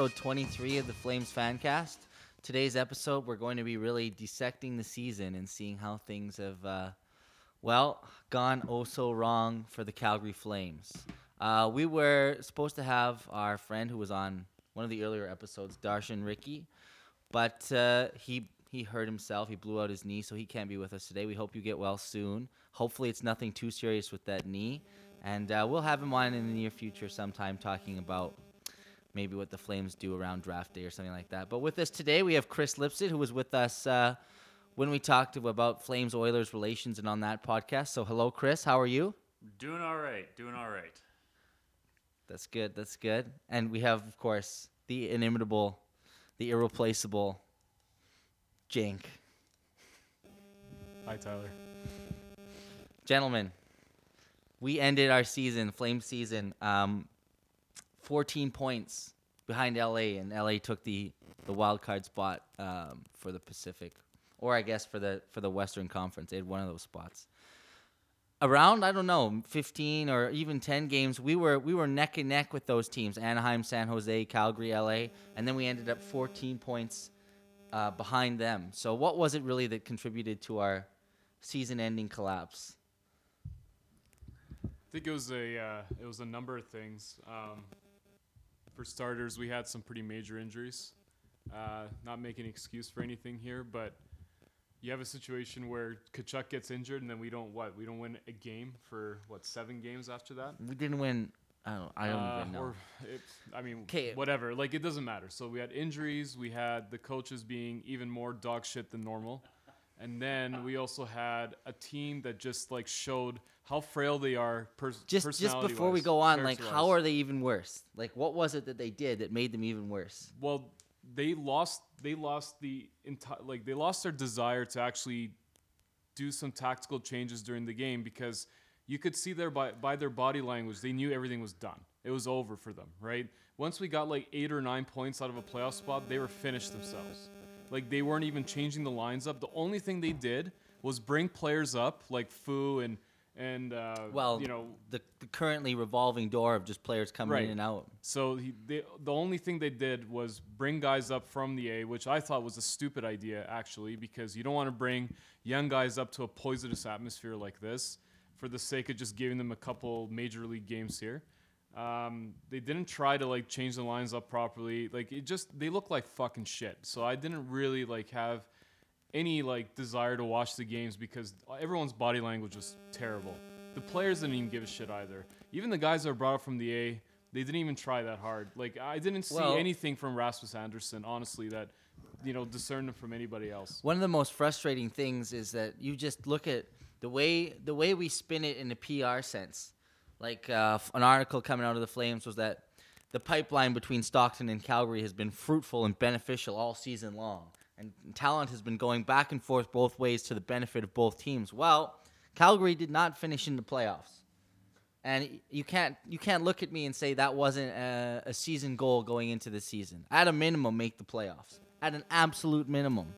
episode 23 of the Flames Fancast. Today's episode, we're going to be really dissecting the season and seeing how things have, uh, well, gone oh so wrong for the Calgary Flames. Uh, we were supposed to have our friend who was on one of the earlier episodes, Darshan Ricky, but uh, he he hurt himself. He blew out his knee, so he can't be with us today. We hope you get well soon. Hopefully, it's nothing too serious with that knee. And uh, we'll have him on in the near future sometime talking about maybe what the Flames do around draft day or something like that. But with us today, we have Chris Lipset, who was with us uh, when we talked about Flames Oilers relations and on that podcast. So, hello, Chris. How are you? Doing all right. Doing all right. That's good. That's good. And we have, of course, the inimitable, the irreplaceable Jink. Hi, Tyler. Gentlemen, we ended our season, Flame season, um, 14 points behind LA, and LA took the, the wild card spot um, for the Pacific, or I guess for the for the Western Conference. They had one of those spots. Around I don't know, 15 or even 10 games, we were we were neck and neck with those teams: Anaheim, San Jose, Calgary, LA, and then we ended up 14 points uh, behind them. So, what was it really that contributed to our season-ending collapse? I think it was a uh, it was a number of things. Um, for starters, we had some pretty major injuries. Uh, not making an excuse for anything here, but you have a situation where Tkachuk gets injured, and then we don't what we don't win a game for what seven games after that. We didn't win. I don't. I don't Uh, even know. Or it, I mean, 'Kay. whatever. Like it doesn't matter. So we had injuries. We had the coaches being even more dog shit than normal, and then we also had a team that just like showed how frail they are. Pers- just just before we go on, like how are they even worse? Like what was it that they did that made them even worse? Well, they lost. They lost the entire. Like they lost their desire to actually do some tactical changes during the game because you could see there by by their body language they knew everything was done. It was over for them, right? Once we got like eight or nine points out of a playoff spot, they were finished themselves. Like they weren't even changing the lines up. The only thing they did was bring players up like Foo and and uh, Well, you know the, the currently revolving door of just players coming in and out. So he, they, the only thing they did was bring guys up from the A, which I thought was a stupid idea actually, because you don't want to bring young guys up to a poisonous atmosphere like this for the sake of just giving them a couple major league games here. Um, they didn't try to like change the lines up properly. Like it just they look like fucking shit. So I didn't really like have any like desire to watch the games because everyone's body language was terrible. The players didn't even give a shit either. Even the guys that were brought up from the A, they didn't even try that hard. Like I didn't see Well- anything from Rasmus Andersson, honestly, that you know discerned him from anybody else. One of the most frustrating things is that you just look at the way the way we spin it in a PR sense. Like uh, an article coming out of the Flames was that the pipeline between Stockton and Calgary has been fruitful and beneficial all season long, and talent has been going back and forth both ways to the benefit of both teams. Well, Calgary did not finish in the playoffs. And you can't you can't look at me and say that wasn't a, a season goal going into the season. At a minimum, make the playoffs. At an absolute minimum.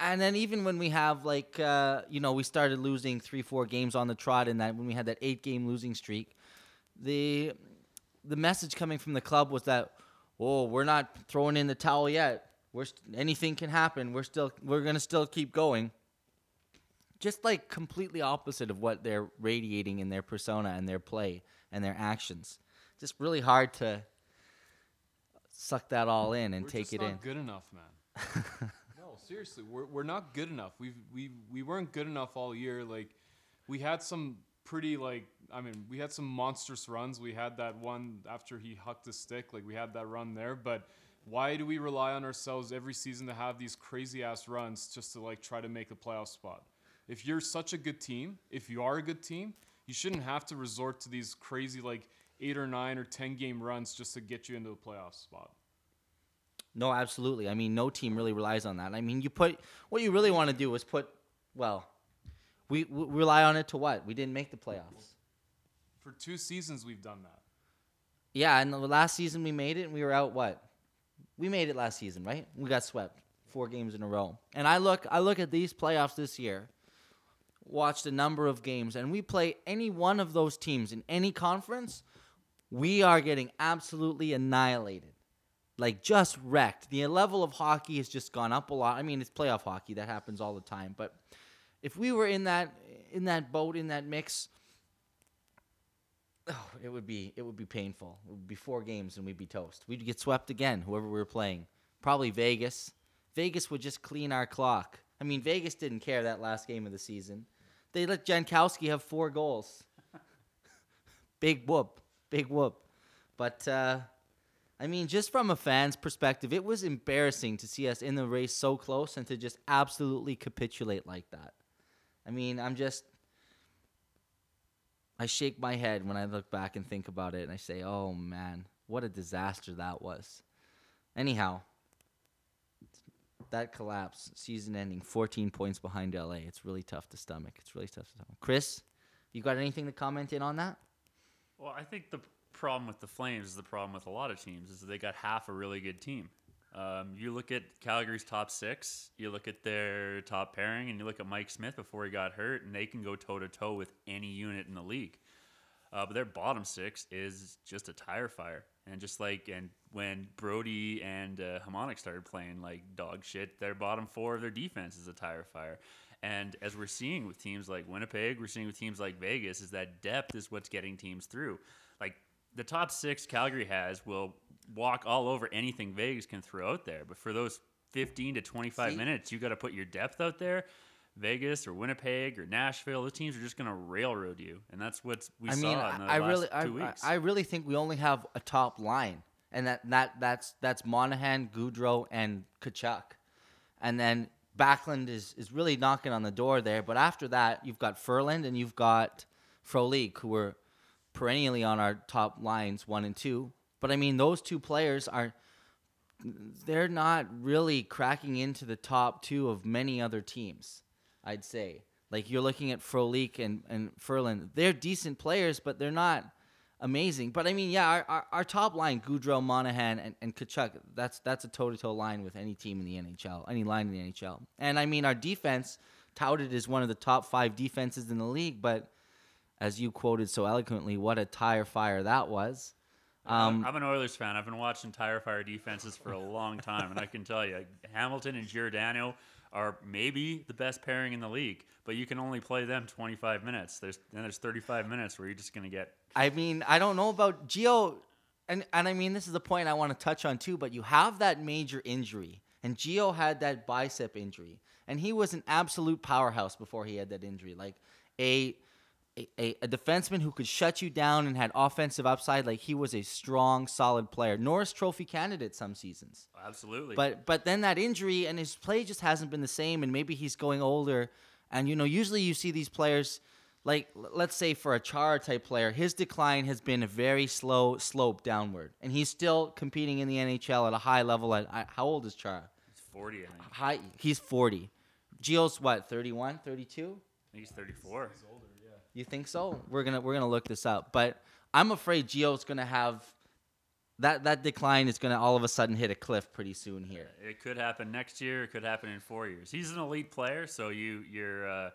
And then even when we have like uh, you know we started losing three four games on the trot in that when we had that eight game losing streak, the the message coming from the club was that oh we're not throwing in the towel yet. We're st- anything can happen. We're still we're gonna still keep going. Just like completely opposite of what they're radiating in their persona and their play and their actions. Just really hard to suck that all in and we're take it not in. good enough, man. seriously, we're, we're not good enough. We we we weren't good enough all year. Like we had some pretty like I mean we had some monstrous runs. We had that one after he hucked his stick. Like we had that run there, but. Why do we rely on ourselves every season to have these crazy ass runs just to like try to make a playoff spot? If you're such a good team, if you are a good team, you shouldn't have to resort to these crazy like eight or nine or ten game runs just to get you into a playoff spot. No, absolutely. I mean, no team really relies on that. I mean, you put what you really want to do is put, well, we, we rely on it to what? We didn't make the playoffs. For two seasons, we've done that. Yeah, and the last season we made it, and we were out what? We made it last season, right? We got swept four games in a row. And I look, I look at these playoffs this year. Watched a number of games, and we play any one of those teams in any conference, we are getting absolutely annihilated. Like just wrecked. The level of hockey has just gone up a lot. I mean, it's playoff hockey that happens all the time, but if we were in that in that boat in that mix, oh, it would be it would be painful. It would be four games and we'd be toast. We'd get swept again, whoever we were playing. Probably Vegas. Vegas would just clean our clock. I mean, Vegas didn't care that last game of the season. They let Jankowski have four goals. big whoop, big whoop. But uh, I mean, just from a fan's perspective, it was embarrassing to see us in the race so close and to just absolutely capitulate like that. I mean, I'm just. I shake my head when I look back and think about it, and I say, oh man, what a disaster that was. Anyhow, that collapse, season ending, 14 points behind LA. It's really tough to stomach. It's really tough to stomach. Chris, you got anything to comment in on that? Well, I think the problem with the Flames is the problem with a lot of teams is they got half a really good team. Um, you look at Calgary's top six, you look at their top pairing, and you look at Mike Smith before he got hurt, and they can go toe to toe with any unit in the league. Uh, but their bottom six is just a tire fire. And just like and when Brodie and uh, Hamonic started playing like dog shit, their bottom four of their defense is a tire fire. And as we're seeing with teams like Winnipeg, we're seeing with teams like Vegas, is that depth is what's getting teams through. The top six Calgary has will walk all over anything Vegas can throw out there. But for those 15 to 25 See? minutes, you got to put your depth out there. Vegas or Winnipeg or Nashville, those teams are just going to railroad you, and that's what we I saw mean, in I, the I last really, I, two I, weeks. I really think we only have a top line, and that, that that's that's Monahan, Gaudreau, and Tkachuk, and then Backlund is is really knocking on the door there. But after that, you've got Ferland and you've got Frolik, who were perennially on our top lines, one and two. But I mean, those two players are they're not really cracking into the top two of many other teams. I'd say. Like you're looking at Frolik and, and Ferland. They're decent players, but they're not amazing. But I mean, yeah, our, our, our top line, Gaudreau, Monahan, and, and Tkachuk, that's that's a toe to toe line with any team in the NHL, any line in the NHL. And I mean, our defense touted as one of the top five defenses in the league, but as you quoted so eloquently, what a tire fire that was. Um, I'm an Oilers fan. I've been watching tire fire defenses for a long time, and I can tell you, Hamilton and Giordano are maybe the best pairing in the league, but you can only play them 25 minutes. There's then there's 35 minutes where you're just gonna get I mean, I don't know about Gio, and and I mean this is the point I want to touch on too. But you have that major injury, and Gio had that bicep injury, and he was an absolute powerhouse before he had that injury. Like a a, a, a defenseman who could shut you down and had offensive upside. Like he was a strong, solid player. Norris Trophy candidate some seasons. absolutely. But but then that injury and his play just hasn't been the same, and maybe he's going older. And you know, usually you see these players, like let's say for a Chara type player, his decline has been a very slow slope downward, and he's still competing in the NHL at a high level. At how old is Chara? he's 40, I think. High, he's forty. Gio's what 31, 32? think he's 34. You think so? We're gonna we're gonna look this up, but I'm afraid Gio's gonna have that that decline is gonna all of a sudden hit a cliff pretty soon here. It could happen next year. It could happen in four years. He's an elite player, so you you're uh,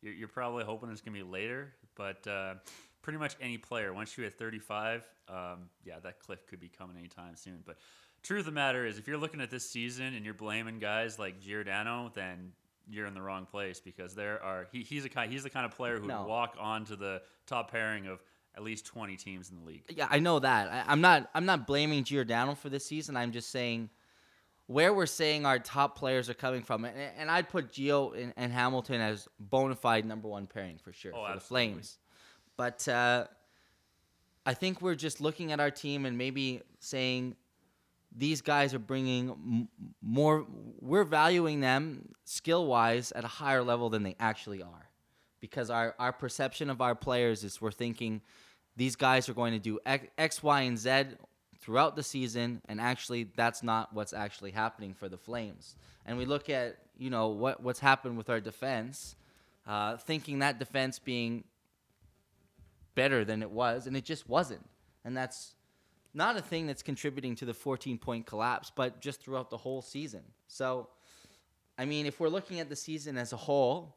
you're, you're probably hoping it's gonna be later. But uh, pretty much any player, once you hit 35, um, yeah, that cliff could be coming anytime soon. But truth of the matter is, if you're looking at this season and you're blaming guys like Giordano, then you're in the wrong place because there are he, he's a kind he's the kind of player who No. would walk onto the top pairing of at least 20 teams in the league. Yeah, I know that. I, I'm not. I'm not blaming Giordano for this season. I'm just saying where we're saying our top players are coming from, and, and I'd put Gio and, and Hamilton as bona fide number one pairing for sure Oh, for the. Flames. But uh, I think we're just looking at our team and maybe saying these guys are bringing m- more. We're valuing them skill wise at a higher level than they actually are, because our our perception of our players is we're thinking these guys are going to do X, Y, and Z throughout the season, and actually that's not what's actually happening for the Flames. And we look at you know what what's happened with our defense, uh, thinking that defense being better than it was, and it just wasn't. And that's not a thing that's contributing to the 14 point collapse, but just throughout the whole season. So, I mean, if we're looking at the season as a whole,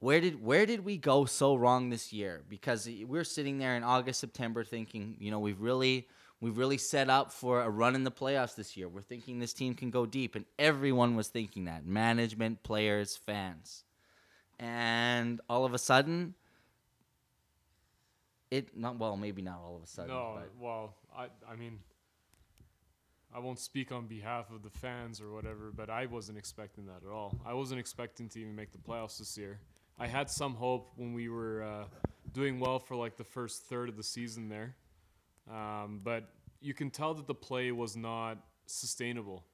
where did where did we go so wrong this year? Because we're sitting there in August, September, thinking, you know, we've really We've really set up for a run in the playoffs this year. We're thinking this team can go deep, and everyone was thinking that management, players, fans. And all of a sudden, it not well, maybe not all of a sudden. No, but well, I I mean, I won't speak on behalf of the fans or whatever, but I wasn't expecting that at all. I wasn't expecting to even make the playoffs this year. I had some hope when we were uh, doing well for like the first third of the season there, um, but you can tell that the play was not sustainable.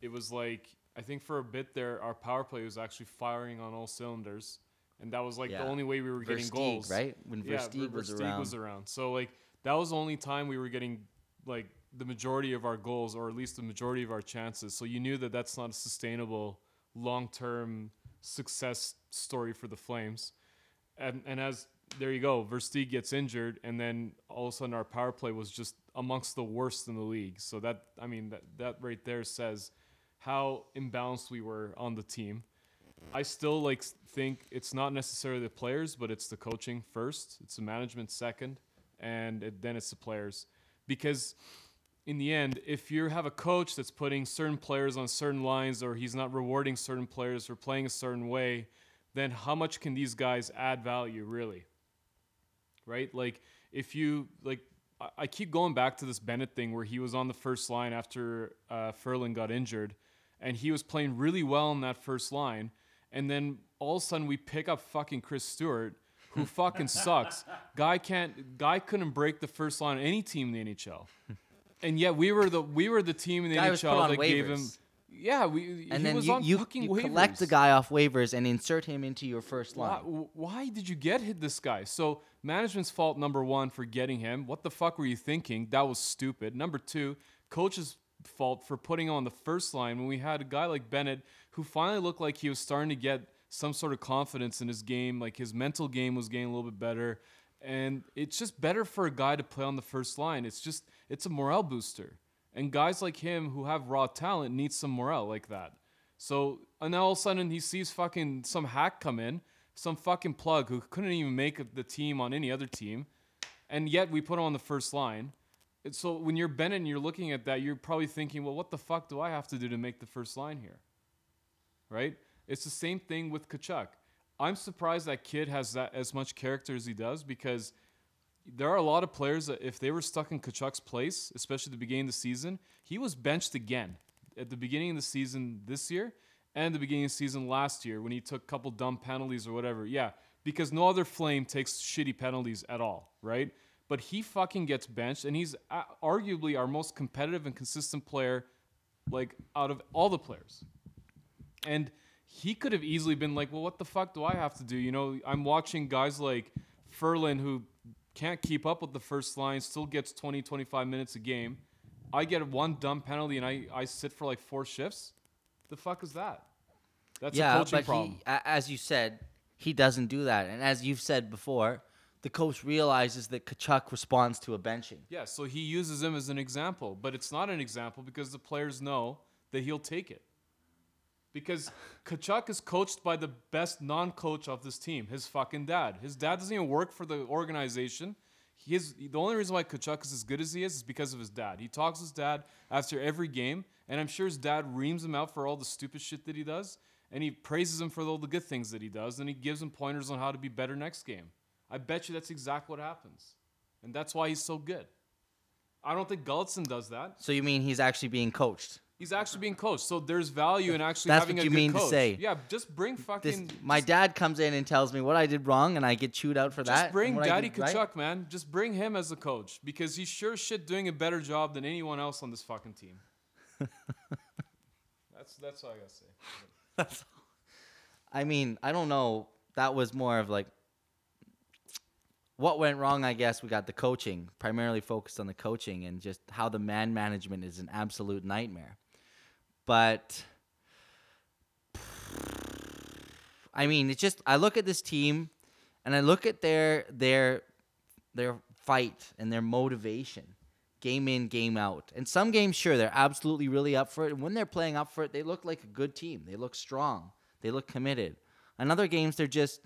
It was like I think for a bit there, our power play was actually firing on all cylinders, and that was like Yeah. the only way we were getting goals. right? When Yeah, Versteeg Ver- was Versteeg around. was around. So like that was the only time we were getting like the majority of our goals, or at least the majority of our chances. So you knew that that's not a sustainable long-term success story for the Flames. And and as there you go, Versteeg gets injured, and then all of a sudden our power play was just amongst the worst in the league. So that I mean that that right there says how imbalanced we were on the team. I still like think it's not necessarily the players, but it's the coaching first. It's the management second, and it, then it's the players. Because in the end, if you have a coach that's putting certain players on certain lines, or he's not rewarding certain players for playing a certain way, then how much can these guys add value really? Right? Like if you like. I- keep going back to this Bennett thing where he was on the first line after uh, Ferland got injured, and he was playing really well in that first line. And then all of a sudden we pick up fucking Chris Stewart, who fucking sucks. Guy can't. Guy couldn't break the first line of any team in the NHL. And yet we were the we were the team in the Guy was put NHL on that gave him. waivers. Yeah, we. and he then was you, on you, fucking you waivers. collect the guy off waivers and insert him into your first Why, line. why did you get hit this guy? So management's fault number one for getting him. What the fuck were you thinking? That was stupid. Number two, coach's fault for putting him on the first line when we had a guy like Bennett who finally looked like he was starting to get some sort of confidence in his game. Like his mental game was getting a little bit better. And it's just better for a guy to play on the first line. It's just it's a morale booster. And guys like him who have raw talent need some morale like that. So and now all of a sudden he sees fucking some hack come in, some fucking plug who couldn't even make the team on any other team, and yet we put him on the first line. And so when you're Bennett and you're looking at that, you're probably thinking, well, what the fuck do I have to do to make the first line here? Right? It's the same thing with Tkachuk. I'm surprised that kid has that as much character as he does because there are a lot of players that if they were stuck in Tkachuk's place, especially the beginning of the season, he was benched again at the beginning of the season this year and the beginning of the season last year when he took a couple dumb penalties or whatever. Yeah, because no other Flame takes shitty penalties at all, right? But he fucking gets benched, and he's arguably our most competitive and consistent player, like out of all the players. And he could have easily been like, well, what the fuck do I have to do? You know, I'm watching guys like Ferland who can't keep up with the first line, still gets 20, 25 minutes a game. I get one dumb penalty and I, I sit for like four shifts. The fuck is that? That's a yeah, coaching but problem. he, a- as you said, he doesn't do that. And as you've said before, the coach realizes that Tkachuk responds to a benching. yeah, so he uses him as an example, but it's not an example because the players know that he'll take it. Because Tkachuk is coached by the best non-coach of this team, his fucking dad. His dad doesn't even work for the organization. He is, the only reason why Tkachuk is as good as he is is because of his dad. He talks to his dad after every game, and I'm sure his dad reams him out for all the stupid shit that he does, and he praises him for all the good things that he does, and he gives him pointers on how to be better next game. I bet you that's exactly what happens, and that's why he's so good. I don't think Gulutzan does that. So you mean he's actually being coached? He's actually being coached, so there's value in actually That's having what a you good mean to coach. say. Yeah, just bring This, fucking. my just, dad comes in and tells me what I did wrong, and I get chewed out for that. Just and bring what I Daddy did right? Tkachuk, man. Just bring him as a coach because he's sure shit doing a better job than anyone else on this fucking team. that's that's all I gotta say. That's all. I mean, I don't know. That was more of like what went wrong. I guess we got the coaching, primarily focused on the coaching and just how the man management is an absolute nightmare. But I mean, it's just I look at this team and I look at their their their fight and their motivation game in game out. And some games sure they're absolutely really up for it. And when they're playing up for it they look like a good team. They look strong. They look committed. And other games they're just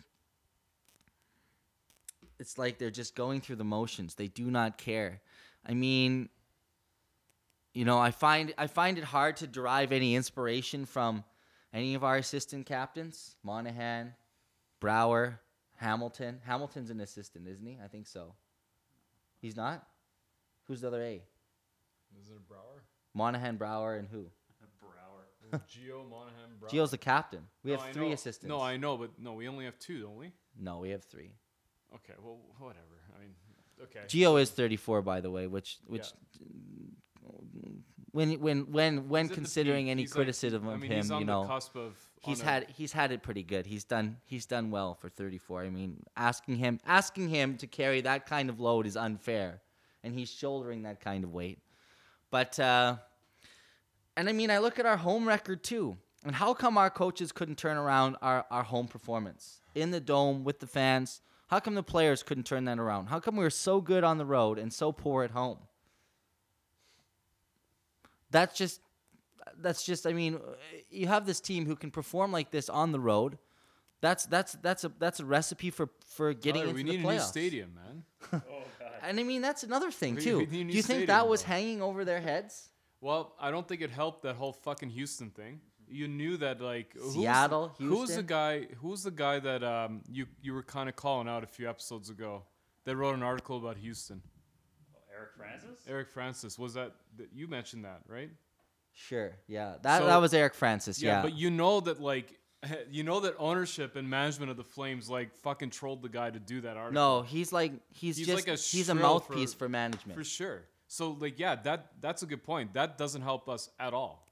it's like they're just going through the motions. They do not care. I mean you know, I find I find it hard to derive any inspiration from any of our assistant captains, Monahan, Brouwer, Hamilton. Hamilton's an assistant, isn't he? I think so. He's not. Who's the other A? Is it Brouwer? Monahan, Brouwer, and who? Brouwer. Gio Monahan Brouwer. Gio's the captain. We No, have I three know- assistants. No, I know, but no, we only have two, don't we? no, we have three. Okay, well, whatever. I mean, okay. Gio is 34, by the way, which which when when when when He's at the considering any He's like- criticism I of mean, him, you know, of. he's had he's had it pretty good. He's done he's done well for 34. I mean, asking him asking him to carry that kind of load is unfair, and he's shouldering that kind of weight. But uh, and I mean, I look at our home record too, and how come our coaches couldn't turn around our our home performance in the dome with the fans? How come the players couldn't turn that around? How come we were so good on the road and so poor at home? That's just that's just I mean, you have this team who can perform like this on the road. That's that's that's a that's a recipe for for getting Tyler, into we the need playoffs. a new stadium, man. Oh God. And I mean that's another thing We- too. we need Do you think stadium, that was bro. hanging over their heads? Well, I don't think it helped that whole fucking Houston thing. You knew that like who's- Seattle, Who's the guy? Who's the guy that um you you were kind of calling out a few episodes ago? That wrote an article about Houston. Eric Francis. Eric Francis was that, that you mentioned that right? Sure. Yeah. That So- that was Eric Francis. Yeah, Yeah. but you know that like you know that ownership and management of the Flames like fucking trolled the guy to do that article. no, he's like he's, He's just like a he's a mouthpiece for- for, management. For sure. So like yeah, that that's a good point. That doesn't help us at all.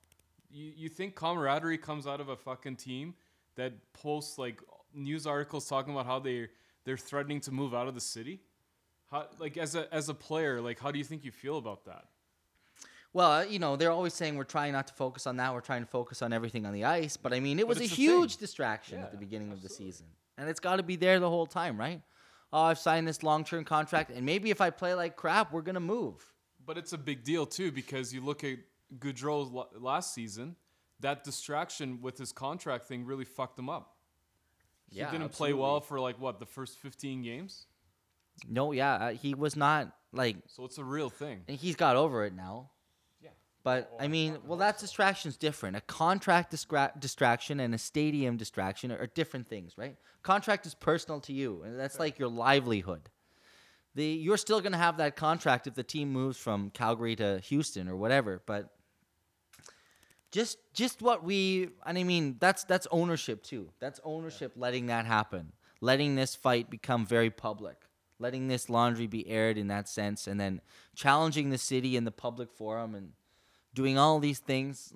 You you think camaraderie comes out of a fucking team that posts like news articles talking about how they they're threatening to move out of the city? How like as a as a player, like how do you think you feel about that? Well, uh, you know, they're always saying we're trying not to focus on that. We're trying to focus on everything on the ice. But I mean, it But was a the thing. huge distraction Yeah, at the beginning of the season, and it's got to be there the whole time, right? Oh, I've signed this long-term contract, and maybe if I play like crap, we're gonna move. But it's a big deal too because you look at Gaudreau la- last season, that distraction with his contract thing really fucked him up. He Yeah, didn't play well for like what the first 15 games. No, yeah, uh, he was not like So it's a real thing. and he's got over it now. Yeah. But Oh, I mean, well, that distraction's different. A contract distra- distraction and a stadium distraction are, are different things, right? Contract is personal to you, and that's like your livelihood. The you're still gonna have that contract if the team moves from Calgary to Houston or whatever, but just just what we and I mean that's that's ownership too. That's ownership letting that happen, letting this fight become very public, letting this laundry be aired in that sense, and then challenging the city in the public forum and doing all these things.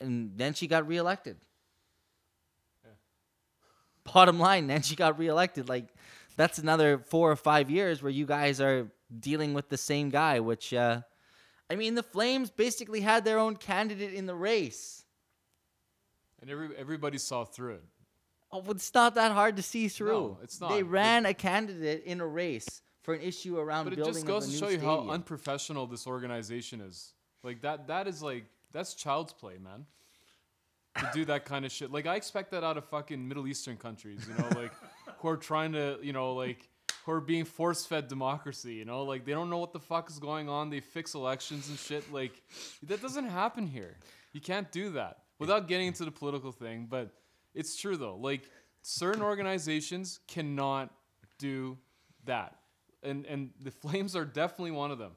And then she got reelected. Bottom line, then she got reelected. Like that's another four or five years where you guys are dealing with the same guy, which. Uh, I mean, the Flames basically had their own candidate in the race. And every everybody saw through it. Oh, it's not that hard to see through. No, it's They not, but- ran a candidate in a race for an issue around. But it building just goes to show you stadium. how unprofessional this organization is. Like that that is like that's child's play, man. To do that kind of shit. Like I expect that out of fucking Middle Eastern countries, you know, like who are trying to, you know, like who are being force fed democracy, you know, like they don't know what the fuck is going on. They fix elections and shit. Like that doesn't happen here. You can't do that without getting into the political thing. But it's true though. Like certain organizations cannot do that, and and the Flames are definitely one of them.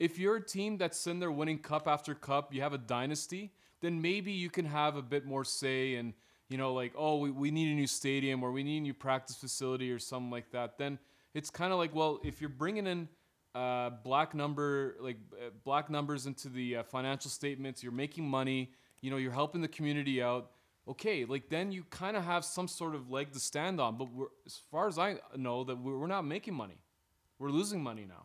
If you're a team that's sitting there winning cup after cup, you have a dynasty, then maybe you can have a bit more say and you know like oh we, we need a new stadium or we need a new practice facility or something like that. Then it's kind of like well if you're bringing in uh, black number like uh, black numbers into the uh, financial statements, you're making money, you know you're helping the community out. Okay, like then you kind of have some sort of leg to stand on. But we're, as far as I know, that we're, we're not making money. We're losing money now.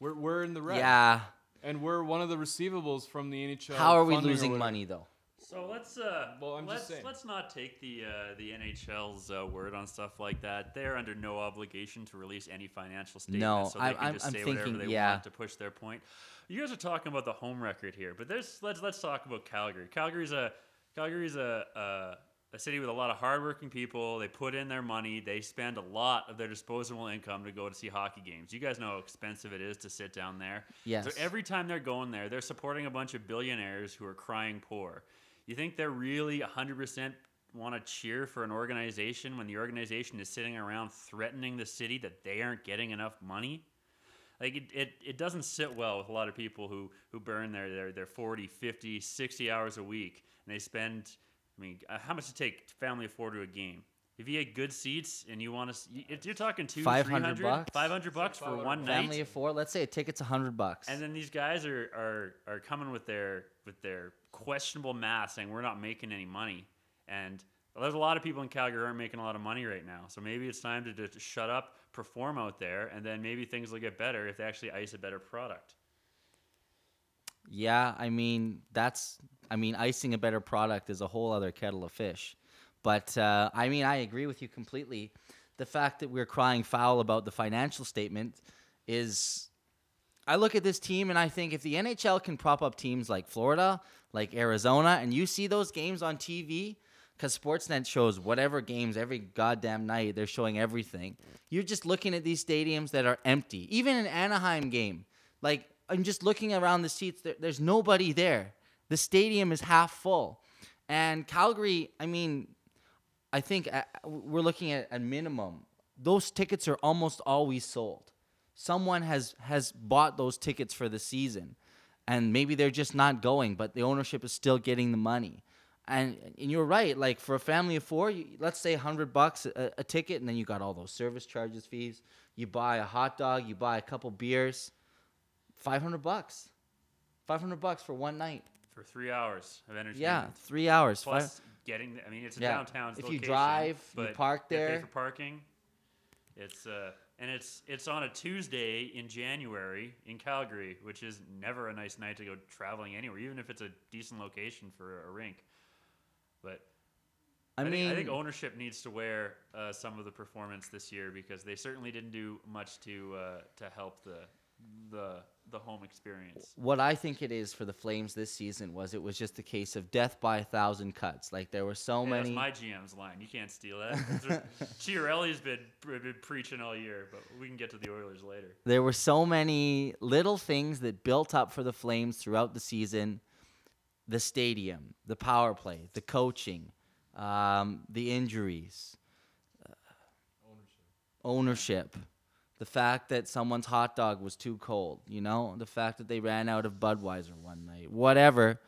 We're, we're in the red. yeah. And we're one of the receivables from the NHL. How are we losing money though? So let's uh, Well, I'm just let's saying. let's not take the uh, the NHL's uh, word on stuff like that. They're under no obligation to release any financial statements, No, so they I- can I'm- just I'm say whatever they yeah. want to push their point. You guys are talking about the home record here, but there's let's let's talk about Calgary. Calgary's a Calgary's a, a a city with a lot of hardworking people. They put in their money. They spend a lot of their disposable income to go to see hockey games. You guys know how expensive it is to sit down there. Yes. So every time they're going there, they're supporting a bunch of billionaires who are crying poor. You think they're really 100% want to cheer for an organization when the organization is sitting around threatening the city that they aren't getting enough money? Like it, it, it doesn't sit well with a lot of people who, who burn their, their, their 40, 50, 60 hours a week and they spend I mean, uh, how much does it take to family afford to a game? If you get good seats and you want to, you're talking two, 500 300, bucks? 500 bucks for one night. Family of four. Let's say a ticket's a hundred bucks. And then these guys are, are, are coming with their with their questionable math, saying we're not making any money. And there's a lot of people in Calgary aren't making a lot of money right now. So maybe it's time to just shut up, perform out there, and then maybe things will get better if they actually ice a better product. Yeah, I mean that's I mean icing a better product is a whole other kettle of fish. But uh, I mean I agree with you completely. The fact that we're crying foul about the financial statement is I look at this team and I think if the NHL can prop up teams like Florida, like Arizona, and you see those games on TV, because Sportsnet shows whatever games every goddamn night, they're showing everything. You're just looking at these stadiums that are empty. Even an Anaheim game, like I'm just looking around the seats. There, there's nobody there. The stadium is half full, and Calgary. I mean, I think uh, we're looking at a minimum. Those tickets are almost always sold. Someone has has bought those tickets for the season, and maybe they're just not going, but the ownership is still getting the money. And, and you're right. Like for a family of four, you, let's say hundred bucks a, a ticket, and then you got all those service charges, fees. You buy a hot dog, you buy a couple beers 500 bucks. 500 bucks for one night. For three hours of entertainment. Yeah, three hours. Plus Five, getting, I mean, it's a Yeah. downtown. If you drive, you but park you to there. Pay for parking. It's uh, and it's it's on a Tuesday in January in Calgary, which is never a nice night to go traveling anywhere, even if it's a decent location for a rink. But I, I, mean, think, I think ownership needs to wear uh, some of the performance this year because they certainly didn't do much to uh, to help the the the home experience. what I think it is for the Flames this season was it was just a case of death by a thousand cuts. Like there were so Hey, many. That's my GM's line. You can't steal that. Chiarelli's been, been preaching all year, but we can get to the Oilers later. there were so many little things that built up for the Flames throughout the season. The stadium, the power play, the coaching, um, the injuries, uh, ownership, the fact that someone's hot dog was too cold, you know, the fact that they ran out of Budweiser one night, whatever.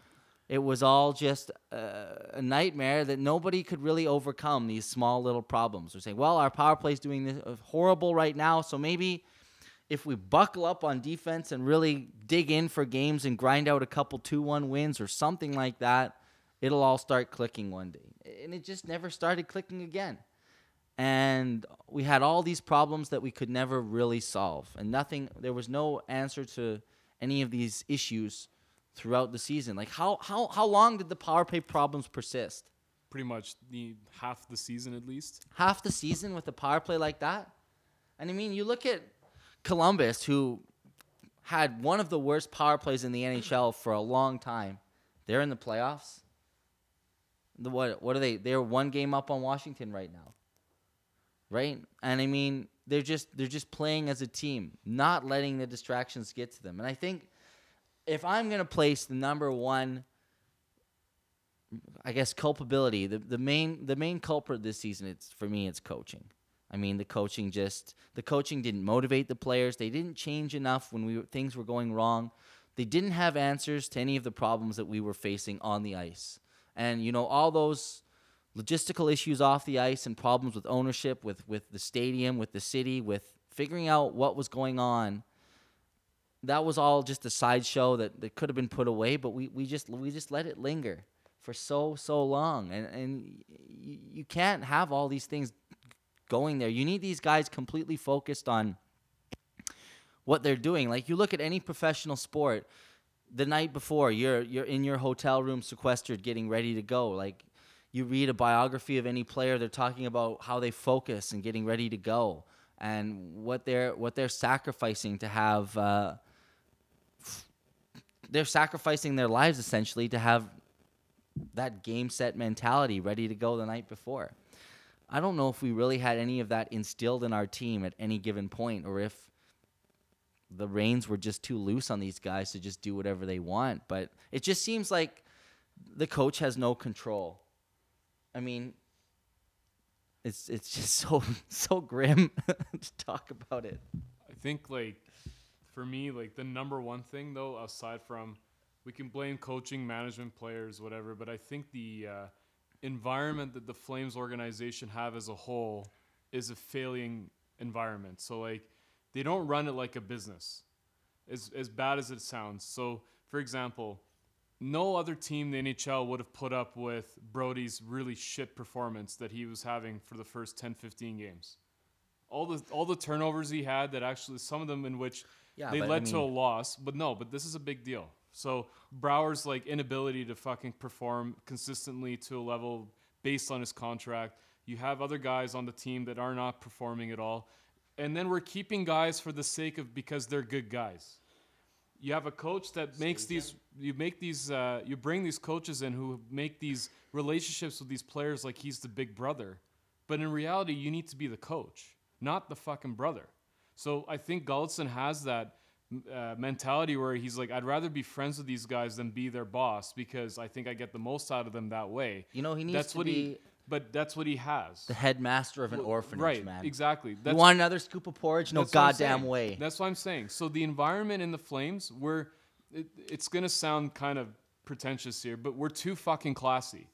It was all just uh, a nightmare that nobody could really overcome these small little problems. They're saying, well, our power play's doing this uh, horrible right now, so maybe if we buckle up on defense and really dig in for games and grind out a couple 2-1 wins or something like that, it'll all start clicking one day. And it just never started clicking again. And we had all these problems that we could never really solve. And nothing there was no answer to any of these issues throughout the season. Like how how how long did the power play problems persist? Pretty much the half the season at least. half the season with a power play like that? And i mean you look at columbus who had one of the worst power plays in the nhl for a long time they're in the playoffs the what what are they they're one game up on washington right now right? And I mean, they're just they're just playing as a team, not letting the distractions get to them. And I think if I'm gonna place the number one, I guess culpability, the, the main the main culprit this season, it's for me, it's coaching. I mean, the coaching just the coaching didn't motivate the players. They didn't change enough when we things were going wrong. They didn't have answers to any of the problems that we were facing on the ice. And you know, all those logistical issues off the ice and problems with ownership, with with the stadium, with the city, with figuring out what was going on. That was all just a sideshow that, that could have been put away, but we, we just we just let it linger for so so long, and and you, you can't have all these things going there. You need these guys completely focused on what they're doing. Like you look at any professional sport, the night before you're you're in your hotel room sequestered, getting ready to go. Like you read a biography of any player, they're talking about how they focus and getting ready to go, and what they're what they're sacrificing to have. Uh, they're sacrificing their lives essentially to have that game set mentality ready to go the night before. I don't know if we really had any of that instilled in our team at any given point or if the reins were just too loose on these guys to just do whatever they want. But it just seems like the coach has no control. I mean, it's it's just so so grim to talk about it. I think like for me, like the number one thing though, aside from we can blame coaching, management, players, whatever, but I think the uh, environment that the Flames organization have as a whole is a failing environment. So like they don't run it like a business, as as bad as it sounds. So for example, no other team in the NHL would have put up with Brodie's really shit performance that he was having for the first 10, 15 games. All the all the turnovers he had that actually some of them in which Yeah, they but I led to a loss, but no, but this is a big deal. So Brouwer's like inability to fucking perform consistently to a level based on his contract. You have other guys on the team that are not performing at all. And then we're keeping guys for the sake of because they're good guys. You have a coach that makes these you make these uh, you bring these coaches in who make these relationships with these players like he's the big brother. But in reality, you need to be the coach, not the fucking brother. So I think Gulutzan has that uh, mentality where he's like, I'd rather be friends with these guys than be their boss because I think I get the most out of them that way. You know, he needs that's to what be he, but that's what he has. the headmaster of an orphanage, right, man. exactly. You That's, want another scoop of porridge? No that's what I'm goddamn way. That's what I'm saying. So the environment in the Flames, we're, it, it's gonna sound kind of pretentious here, but we're too fucking classy.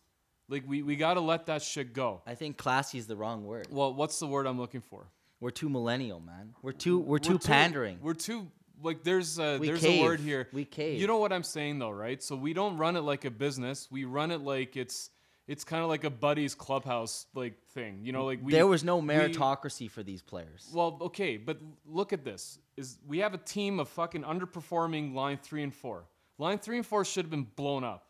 Like we, we gotta let that shit go. I think classy is the wrong word. Well, what's the word I'm looking for? We're too millennial, man. We're too we're too pandering. We're too like there's a, We there's cave. a word here. We cave. You know what I'm saying though, right? So we don't run it like a business. We run it like it's it's kind of like a buddies clubhouse like thing. You know, like we there was no we- meritocracy for these players. well, okay, but look at this. Is we have a team of fucking underperforming line 3 and 4. Line 3 and 4 should have been blown up.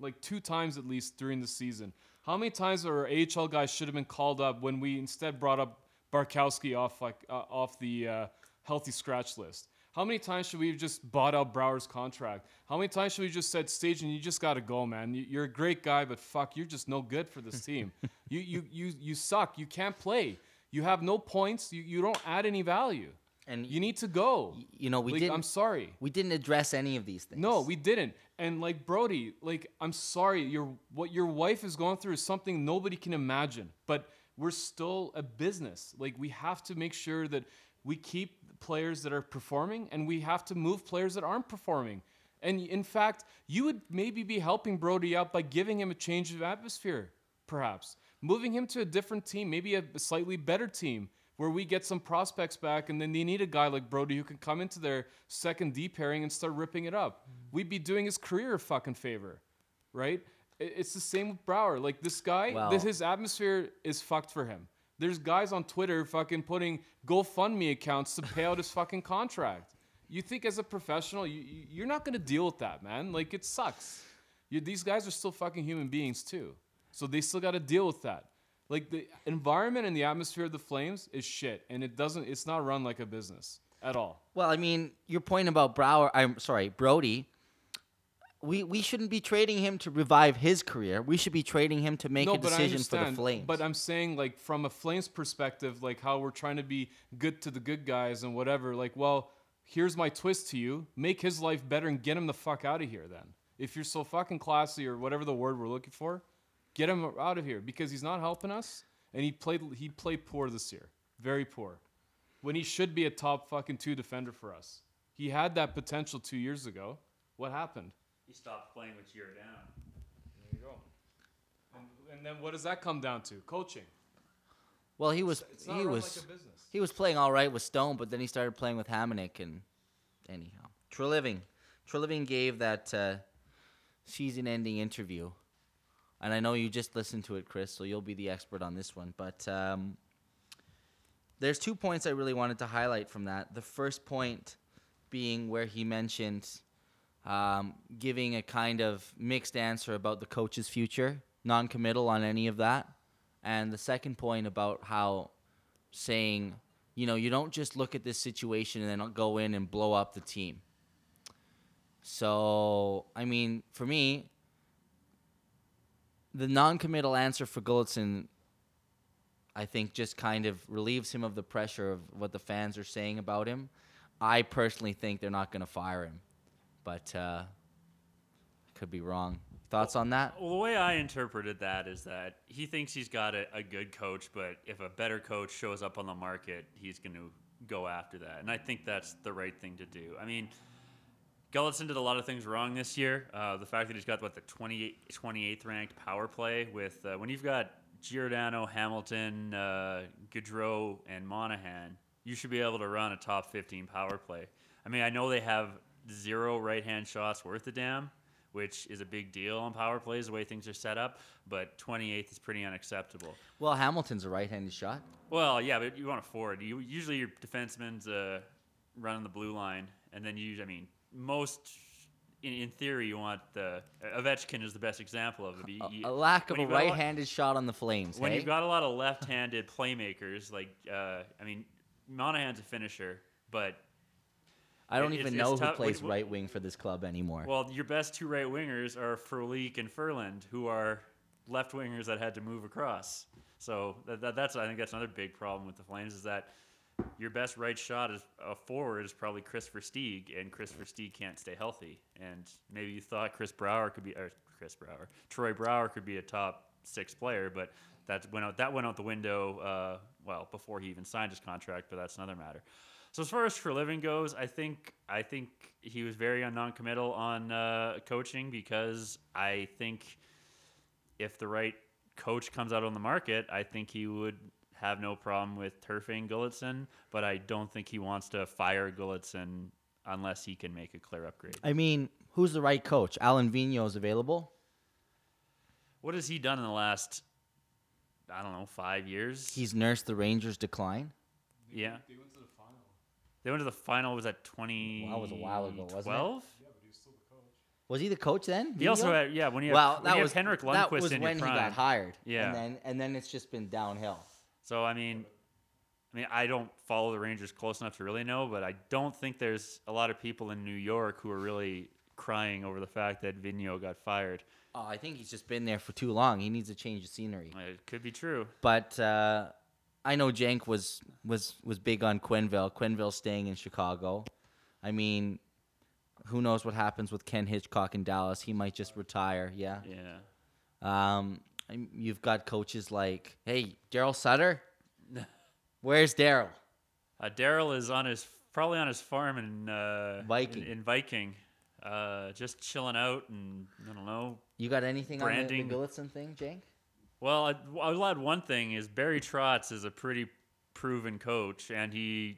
Like two times at least during the season. How many times our AHL guys should have been called up when we instead brought up Bartkowski off like uh, off the uh, healthy scratch list? How many times should we have just bought out Brouwer's contract? How many times should we just said, Stajan, you just got to go, man. You- You're a great guy, but fuck, you're just no good for this team. you, you, you, you suck. You can't play. You have no points. You, you don't add any value. And You need to go. you know, we like, didn't I'm sorry. we didn't address any of these things. No, we didn't. And like Brodie, like I'm sorry, your what your wife is going through is something nobody can imagine. But we're still a business. Like we have to make sure that we keep players that are performing and we have to move players that aren't performing. And in fact, you would maybe be helping Brodie out by giving him a change of atmosphere, perhaps. Moving him to a different team, maybe a slightly better team where we get some prospects back and then they need a guy like Brodie who can come into their second D pairing and start ripping it up. Mm-hmm. We'd be doing his career a fucking favor, right? It's the same with Brouwer. Like this guy, Well- this, his atmosphere is fucked for him. There's guys on Twitter fucking putting GoFundMe accounts to pay out his fucking contract. You think as a professional, you, you- you're not gonna deal with that, man. Like it sucks. You, these guys are still fucking human beings too, so they still got to deal with that. Like the environment and the atmosphere of the Flames is shit, and it doesn't. It's not run like a business at all. Well, I mean, your point about Brouwer, I'm sorry, Brodie. We we shouldn't be trading him to revive his career. We should be trading him to make a decision for the Flames. But I'm saying, like, from a Flames perspective, like how we're trying to be good to the good guys and whatever. Like, well, here's my twist to you: make his life better and get him the fuck out of here. Then, if you're so fucking classy or whatever the word we're looking for, get him out of here because he's not helping us. And he played he played poor this year, very poor, when he should be a top fucking two defender for us. He had that potential two years ago. What happened? He stopped playing with you're down. There you go. And, and then what does that come down to? Coaching. well, he was It's not he was like he was playing all right with Stone, but then he started playing with Hamonic and anyhow. Treliving. Treliving gave that uh, season-ending interview, and I know you just listened to it, Chris, so you'll be the expert on this one. But um, there's two points I really wanted to highlight from that. The first point being where he mentioned um, giving a kind of mixed answer about the coach's future, non-committal on any of that, and the second point about how saying, you know, you don't just look at this situation and then go in and blow up the team. So, I mean, for me, the non-committal answer for Gulutzan, I think, just kind of relieves him of the pressure of what the fans are saying about him. I personally think they're not going to fire him, but uh, could be wrong. Thoughts on that? Well, the way I interpreted that is that he thinks he's got a, a good coach, but if a better coach shows up on the market, he's going to go after that. And I think that's the right thing to do. I mean, Gulutzan did a lot of things wrong this year. Uh, the fact that he's got what the 28, 28th ranked power play with uh, when you've got Giordano, Hamilton, uh, Gaudreau, and Monahan, you should be able to run a top 15 power play. I mean, I know they have zero right hand shots worth a damn, which is a big deal on power plays the way things are set up, but 28th is pretty unacceptable. Well, Hamilton's a right-handed shot. Well, yeah, but you want a forward. You usually your defenseman's uh, running the blue line, and then you. I mean, most in, in theory you want the Ovechkin is the best example of it. You- A, a lack of a you've got lot- right-handed shot on the Flames. when hey? you've got a lot of left-handed playmakers, like uh, I mean, Monahan's a finisher, but I don't it- even it's- know it's who tough- plays right wing for this club anymore. well, your best two right wingers are Frolik and Ferland, who are left wingers that had to move across. So that, that, that's I think that's another big problem with the Flames is that your best right shot is a forward is probably Kris Versteeg, and Kris Versteeg can't stay healthy. And maybe you thought Chris Brouwer could be, or Chris Brouwer, Troy Brouwer could be a top six player, but that went out that went out the window. Uh, well, before he even signed his contract, but that's another matter. So as far as Treliving goes, I think I think he was very non-committal on uh, coaching because I think if the right coach comes out on the market, I think he would have no problem with turfing Gulutzan, but I don't think he wants to fire Gulutzan unless he can make a clear upgrade. I mean, who's the right coach? Alain Vigneault is available. What has he done in the last, I don't know, five years? He's nursed the Rangers' decline. yeah. They went to the final. They went to the final. Was that twenty? Well, that was a while ago, wasn't it? Twelve. Yeah, but he was still the coach. Was he the coach then? He also had yeah when he have, well, when that you was have Henrik that was in when your he prime. got hired. Yeah. and then and then it's just been downhill. So I mean, I mean, I don't follow the Rangers close enough to really know, but I don't think there's a lot of people in New York who are really crying over the fact that Vigneault got fired. Oh, I think he's just been there for too long. He needs a change of scenery. It could be true. But uh, I know Jank was was was big on Quenneville. Quenneville staying in Chicago. I mean, who knows what happens with Ken Hitchcock in Dallas? He might just retire. Yeah. Yeah. Um, you've got coaches like, hey, Daryl Sutter. Where's Daryl? Uh, Daryl is on his probably on his farm in uh, Viking. In, in Viking, uh, just chilling out and I don't know. You got anything on the, the Gulutzan thing, Jank? Well, I, I'll add one thing: is Barry Trotz is a pretty proven coach, and he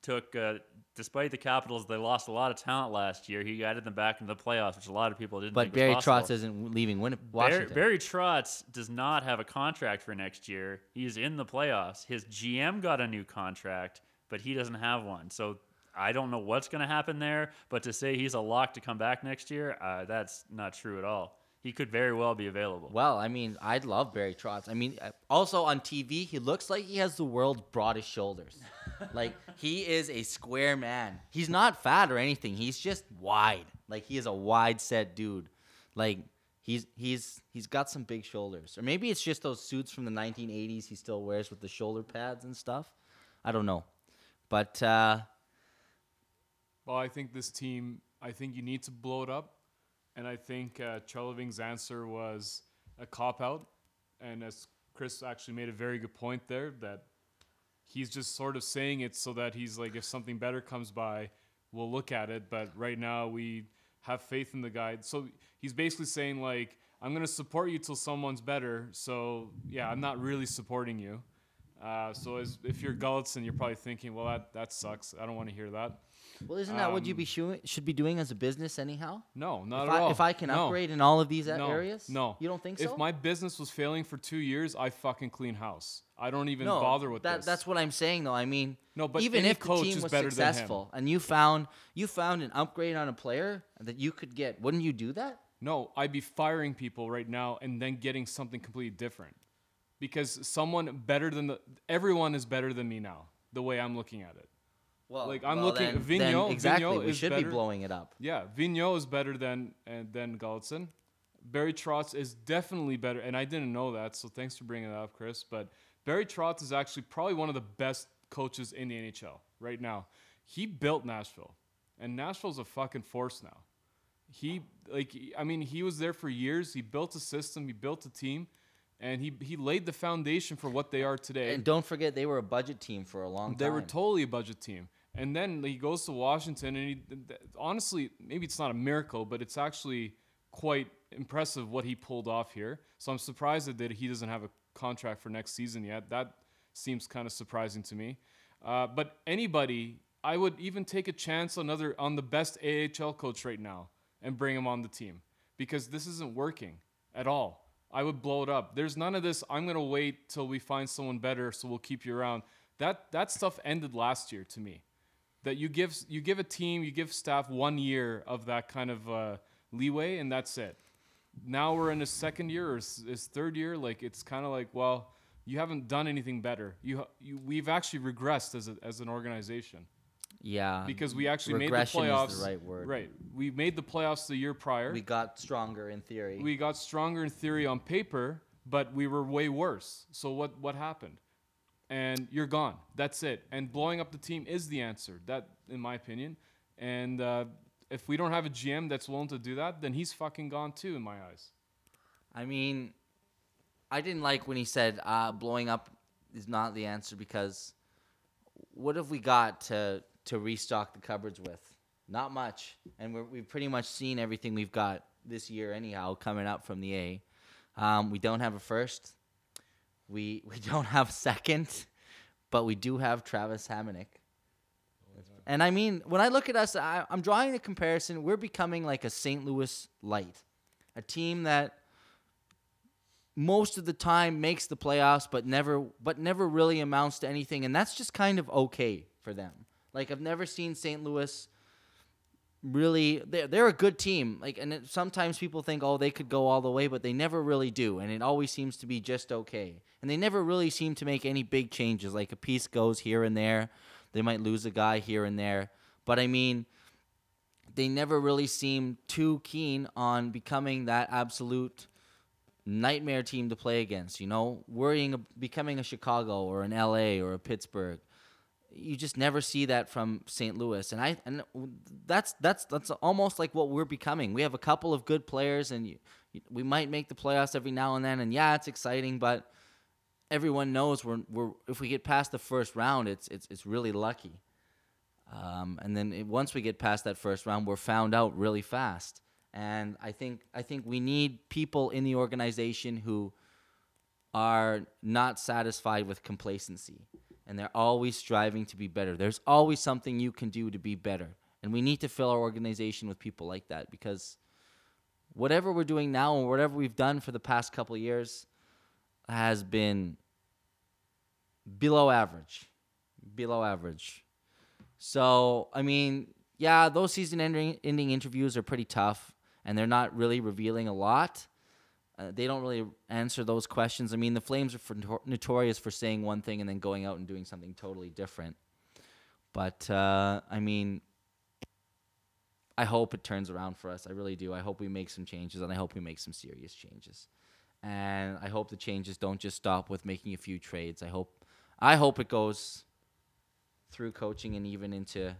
took, uh, despite the Capitals, they lost a lot of talent last year. He guided them back into the playoffs, which a lot of people didn't. But Barry. Trotz isn't leaving Win- Barry, Barry Trotz does not have a contract for next year. He's in the playoffs. His GM got a new contract, but he doesn't have one. So I don't know what's going to happen there. But to say he's a lock to come back next year, uh, that's not true at all. He could very well be available. Well, I mean, I'd love Barry Trotz. I mean, uh, also on TV, he looks like he has the world's broadest shoulders. like he is a square man. He's not fat or anything. He's just wide. Like he is a wide set dude. Like he's he's he's got some big shoulders. Or maybe it's just those suits from the 1980s he still wears with the shoulder pads and stuff. I don't know. But uh Well, I think this team, I think you need to blow it up. And I think uh, answer was a cop out. And as Chris actually made a very good point there, that he's just sort of saying it so that he's like, if something better comes by, we'll look at it. But right now, we have faith in the guy. So he's basically saying, like, I'm going to support you till someone's better. So, yeah, I'm not really supporting you. Uh, so as, if you're Gulutzan, you're probably thinking, well, that, that sucks. I don't want to hear that. Well, isn't that what you Um, be shoo- should be doing as a business anyhow? No, not if at I, all. If I can No. upgrade in all of these no, areas, No, you don't think so? if my business was failing for two years, I fucking clean house. I don't even no, bother with that, this. That's what I'm saying, though. I mean, No, but even if the coach team is was better than him. successful and you found you found an upgrade on a player that you could get, wouldn't you do that? no. I'd be firing people right now and then getting something completely different, because someone better than the everyone is better than me now. The way I'm looking at it. Well, Like, I'm looking- then, Vigneault- then exactly. Vigneault we is should be better. blowing it up. Yeah, Vigneault is better than uh, than Gulutzan, Barry Trotz is definitely better, and I didn't know that, so thanks for bringing that up, Chris. But Barry Trotz is actually probably one of the best coaches in the NHL right now. He built Nashville, and Nashville's a fucking force now. He like I mean he was there for years. He built a system. He built a team, and he he laid the foundation for what they are today. And don't forget, they were a budget team for a long time. They were totally a budget team. And then he goes to Washington, and he, honestly, maybe it's not a miracle, but it's actually quite impressive what he pulled off here. So I'm surprised that he doesn't have a contract for next season yet. That seems kind of surprising to me. Uh, but anybody, I would even take a chance on on the best AHL coach right now and bring him on the team because this isn't working at all. I would blow it up. There's none of this. I'm gonna wait till we find someone better, so we'll keep you around. That that stuff ended last year to me that you give you give a team, you give staff one year of that kind of uh, leeway, and that's it. Now we're in a second year or is third year. Like it's kind of like, well, you haven't done anything better. You, you we've actually regressed as a, as an organization. Yeah, because we actually made the playoffs. Is the right word. Right, we made the playoffs the year prior. We got stronger in theory. We got stronger in theory on paper, but we were way worse. So what what happened? And you're gone. That's it. And blowing up the team is the answer. That, in my opinion. And uh, if we don't have a GM that's willing to do that, then he's fucking gone too, in my eyes. I mean, I didn't like when he said uh, blowing up is not the answer because what have we got to to restock the cupboards with? Not much, and we have pretty much seen everything we've got this year anyhow coming up from the A. Um, we don't have a first. We we don't have second, but we do have Travis Hamonic. And I mean, when I look at us, I, I'm drawing the comparison. We're becoming like a St. Louis light, a team that most of the time makes the playoffs, but never, but never really amounts to anything. And that's just kind of okay for them. Like I've never seen St. Louis really they're, they're a good team. Like and it, sometimes people think oh they could go all the way but they never really do. And it always seems to be just okay. And they never really seem to make any big changes. Like a piece goes here and there. They might lose a guy here and there. But i mean they never really seem too keen on becoming that absolute nightmare team to play against you know? Worrying becoming a chicago or an la or a pittsburgh you just never see that from St. Louis, and I and that's that's that's almost like what we're becoming. We have a couple of good players, and you, we might make the playoffs every now and then, and yeah, it's exciting, but everyone knows we're we're if we get past the first round, it's it's it's really lucky. Um, and then it, once we get past that first round, we're found out really fast. And I think I think we need people in the organization who are not satisfied with complacency and they're always striving to be better. There's always something you can do to be better. And we need to fill our organization with people like that because whatever we're doing now and whatever we've done for the past couple years has been below average. Below average. So, I mean, yeah, those season ending, ending interviews are pretty tough and they're not really revealing a lot. Uh, they don't really answer those questions. I mean, the Flames are for, notorious for saying one thing and then going out and doing something totally different. But uh, I mean, I hope it turns around for us. I really do. I hope we make some changes, and I hope we make some serious changes. And I hope the changes don't just stop with making a few trades. I hope, I hope it goes through coaching and even into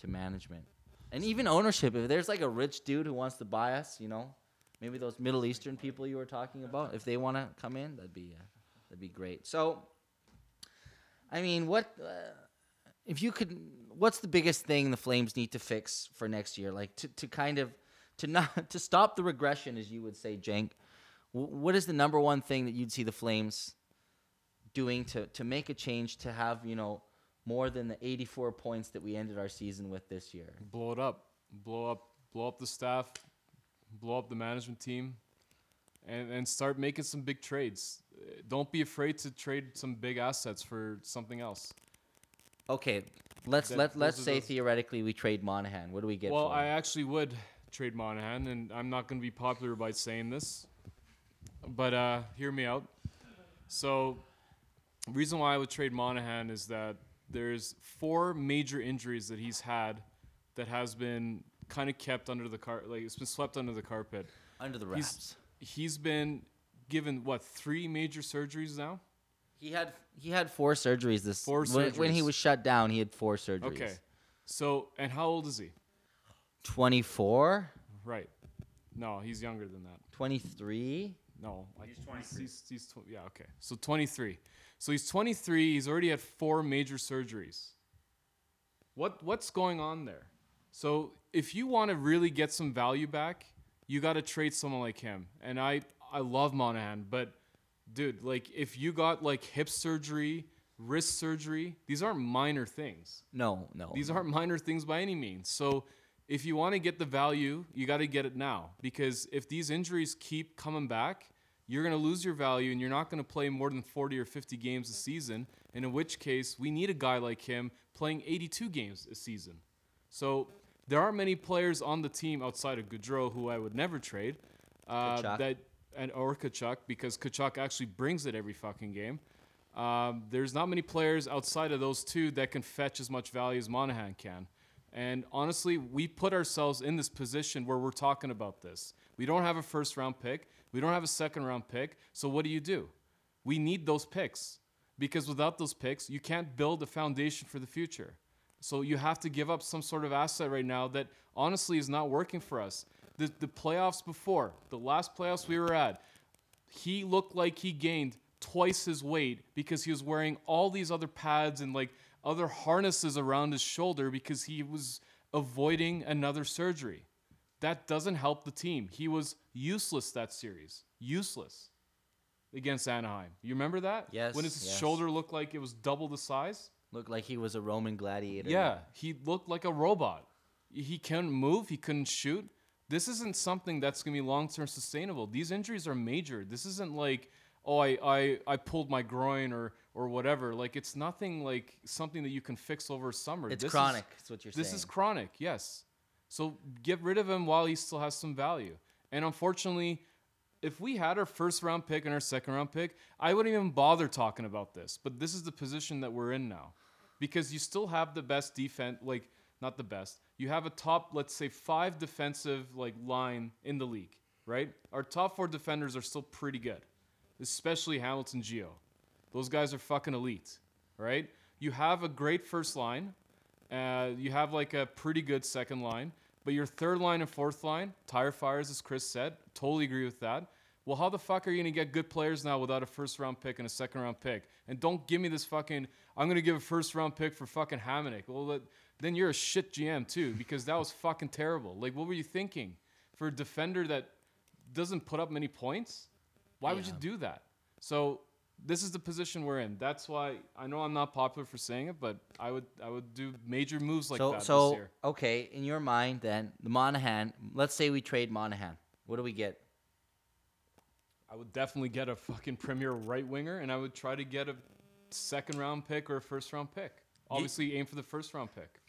to management and even ownership. If there's like a rich dude who wants to buy us, you know, maybe those Middle Eastern people you were talking about, if they want to come in, that'd be uh, that'd be great. So, I mean, what uh, if you could? What's the biggest thing the Flames need to fix for next year? Like to, to kind of to not to stop the regression, as you would say, Jank. what is the number one thing that you'd see the Flames doing to to make a change to have you know more than the 84 points that we ended our season with this year? Blow it up, blow up, blow up the staff, blow up the management team, and, and start making some big trades. Don't be afraid to trade some big assets for something else. Okay, let's that, let let's say those. theoretically we trade Monahan. What do we get? Well, I actually would trade Monahan, and I'm not going to be popular by saying this, but uh, hear me out. So, reason why I would trade Monahan is that there's four major injuries that he's had that has been kind of kept under the car, like it's been swept under the carpet. under the He's- wraps. He's been given what three major surgeries now? He had he had four surgeries this Four when, when he was shut down. He had four surgeries. Okay. So, and how old is he? 24, Right. No, he's younger than that. 23. No, I- He's 23. He's, he's tw- yeah, okay. So 23. So he's 23. He's already had four major surgeries. What what's going on there? So if you want to really get some value back, you got to trade someone like him. And I I love Monahan, but dude, like if you got like hip surgery, wrist surgery, these aren't minor things. No, no. These aren't minor things by any means. So if you want to get the value, you got to get it now because if these injuries keep coming back, you're going to lose your value and you're not going to play more than 40 or 50 games a season. And in which case, we need a guy like him playing 82 games a season. So there aren't many players on the team outside of Gaudreau who I would never trade. Uh, that and or Tkachuk because Tkachuk actually brings it every fucking game. Um, there's not many players outside of those two that can fetch as much value as Monahan can. And honestly, we put ourselves in this position where we're talking about this. We don't have a first round pick. We don't have a second round pick. So what do you do? We need those picks because without those picks, you can't build a foundation for the future. So you have to give up some sort of asset right now that honestly is not working for us. The, the playoffs before, the last playoffs we were at, he looked like he gained twice his weight because he was wearing all these other pads and like other harnesses around his shoulder because he was avoiding another surgery. That doesn't help the team. He was useless that series. Useless against Anaheim. You remember that? Yes, When his yes. shoulder looked like it was double the size? Looked like he was a Roman gladiator. Yeah, he looked like a robot. He couldn't move, he couldn't shoot. This isn't something that's going to be long term sustainable. These injuries are major. This isn't like, oh, I, I, I pulled my groin or, or whatever. Like, it's nothing like something that you can fix over summer. It's This is- chronic. Is what you're this saying. This is chronic, yes. So get rid of him while he still has some value. And unfortunately, if we had our first round pick and our second round pick, I wouldn't even bother talking about this. But this is the position that we're in now. Because you still have the best defense, like not the best. You have a top, let's say, five defensive like line in the league, right? Our top four defenders are still pretty good, especially Hamilton Gio. Those guys are fucking elite, right? You have a great first line. Uh, you have like a pretty good second line, but your third line and fourth line, tire fires, as Chris said, totally agree with that. Well, how the fuck are you gonna get good players now without a first round pick and a second round pick? And don't give me this fucking. I'm gonna give a first round pick for fucking Hamonic. Well, that, then you're a shit GM too, because that was fucking terrible. Like, what were you thinking for a defender that doesn't put up many points? Why would you do that? So this is the position we're in. That's why I know I'm not popular for saying it, but I would I would do major moves like so that so this year. okay. In your mind, then the Monahan. Let's say we trade Monahan. What do we get? I would definitely get a fucking premier right winger, and I would try to get a second round pick or a first round pick. Obviously, aim for the first round pick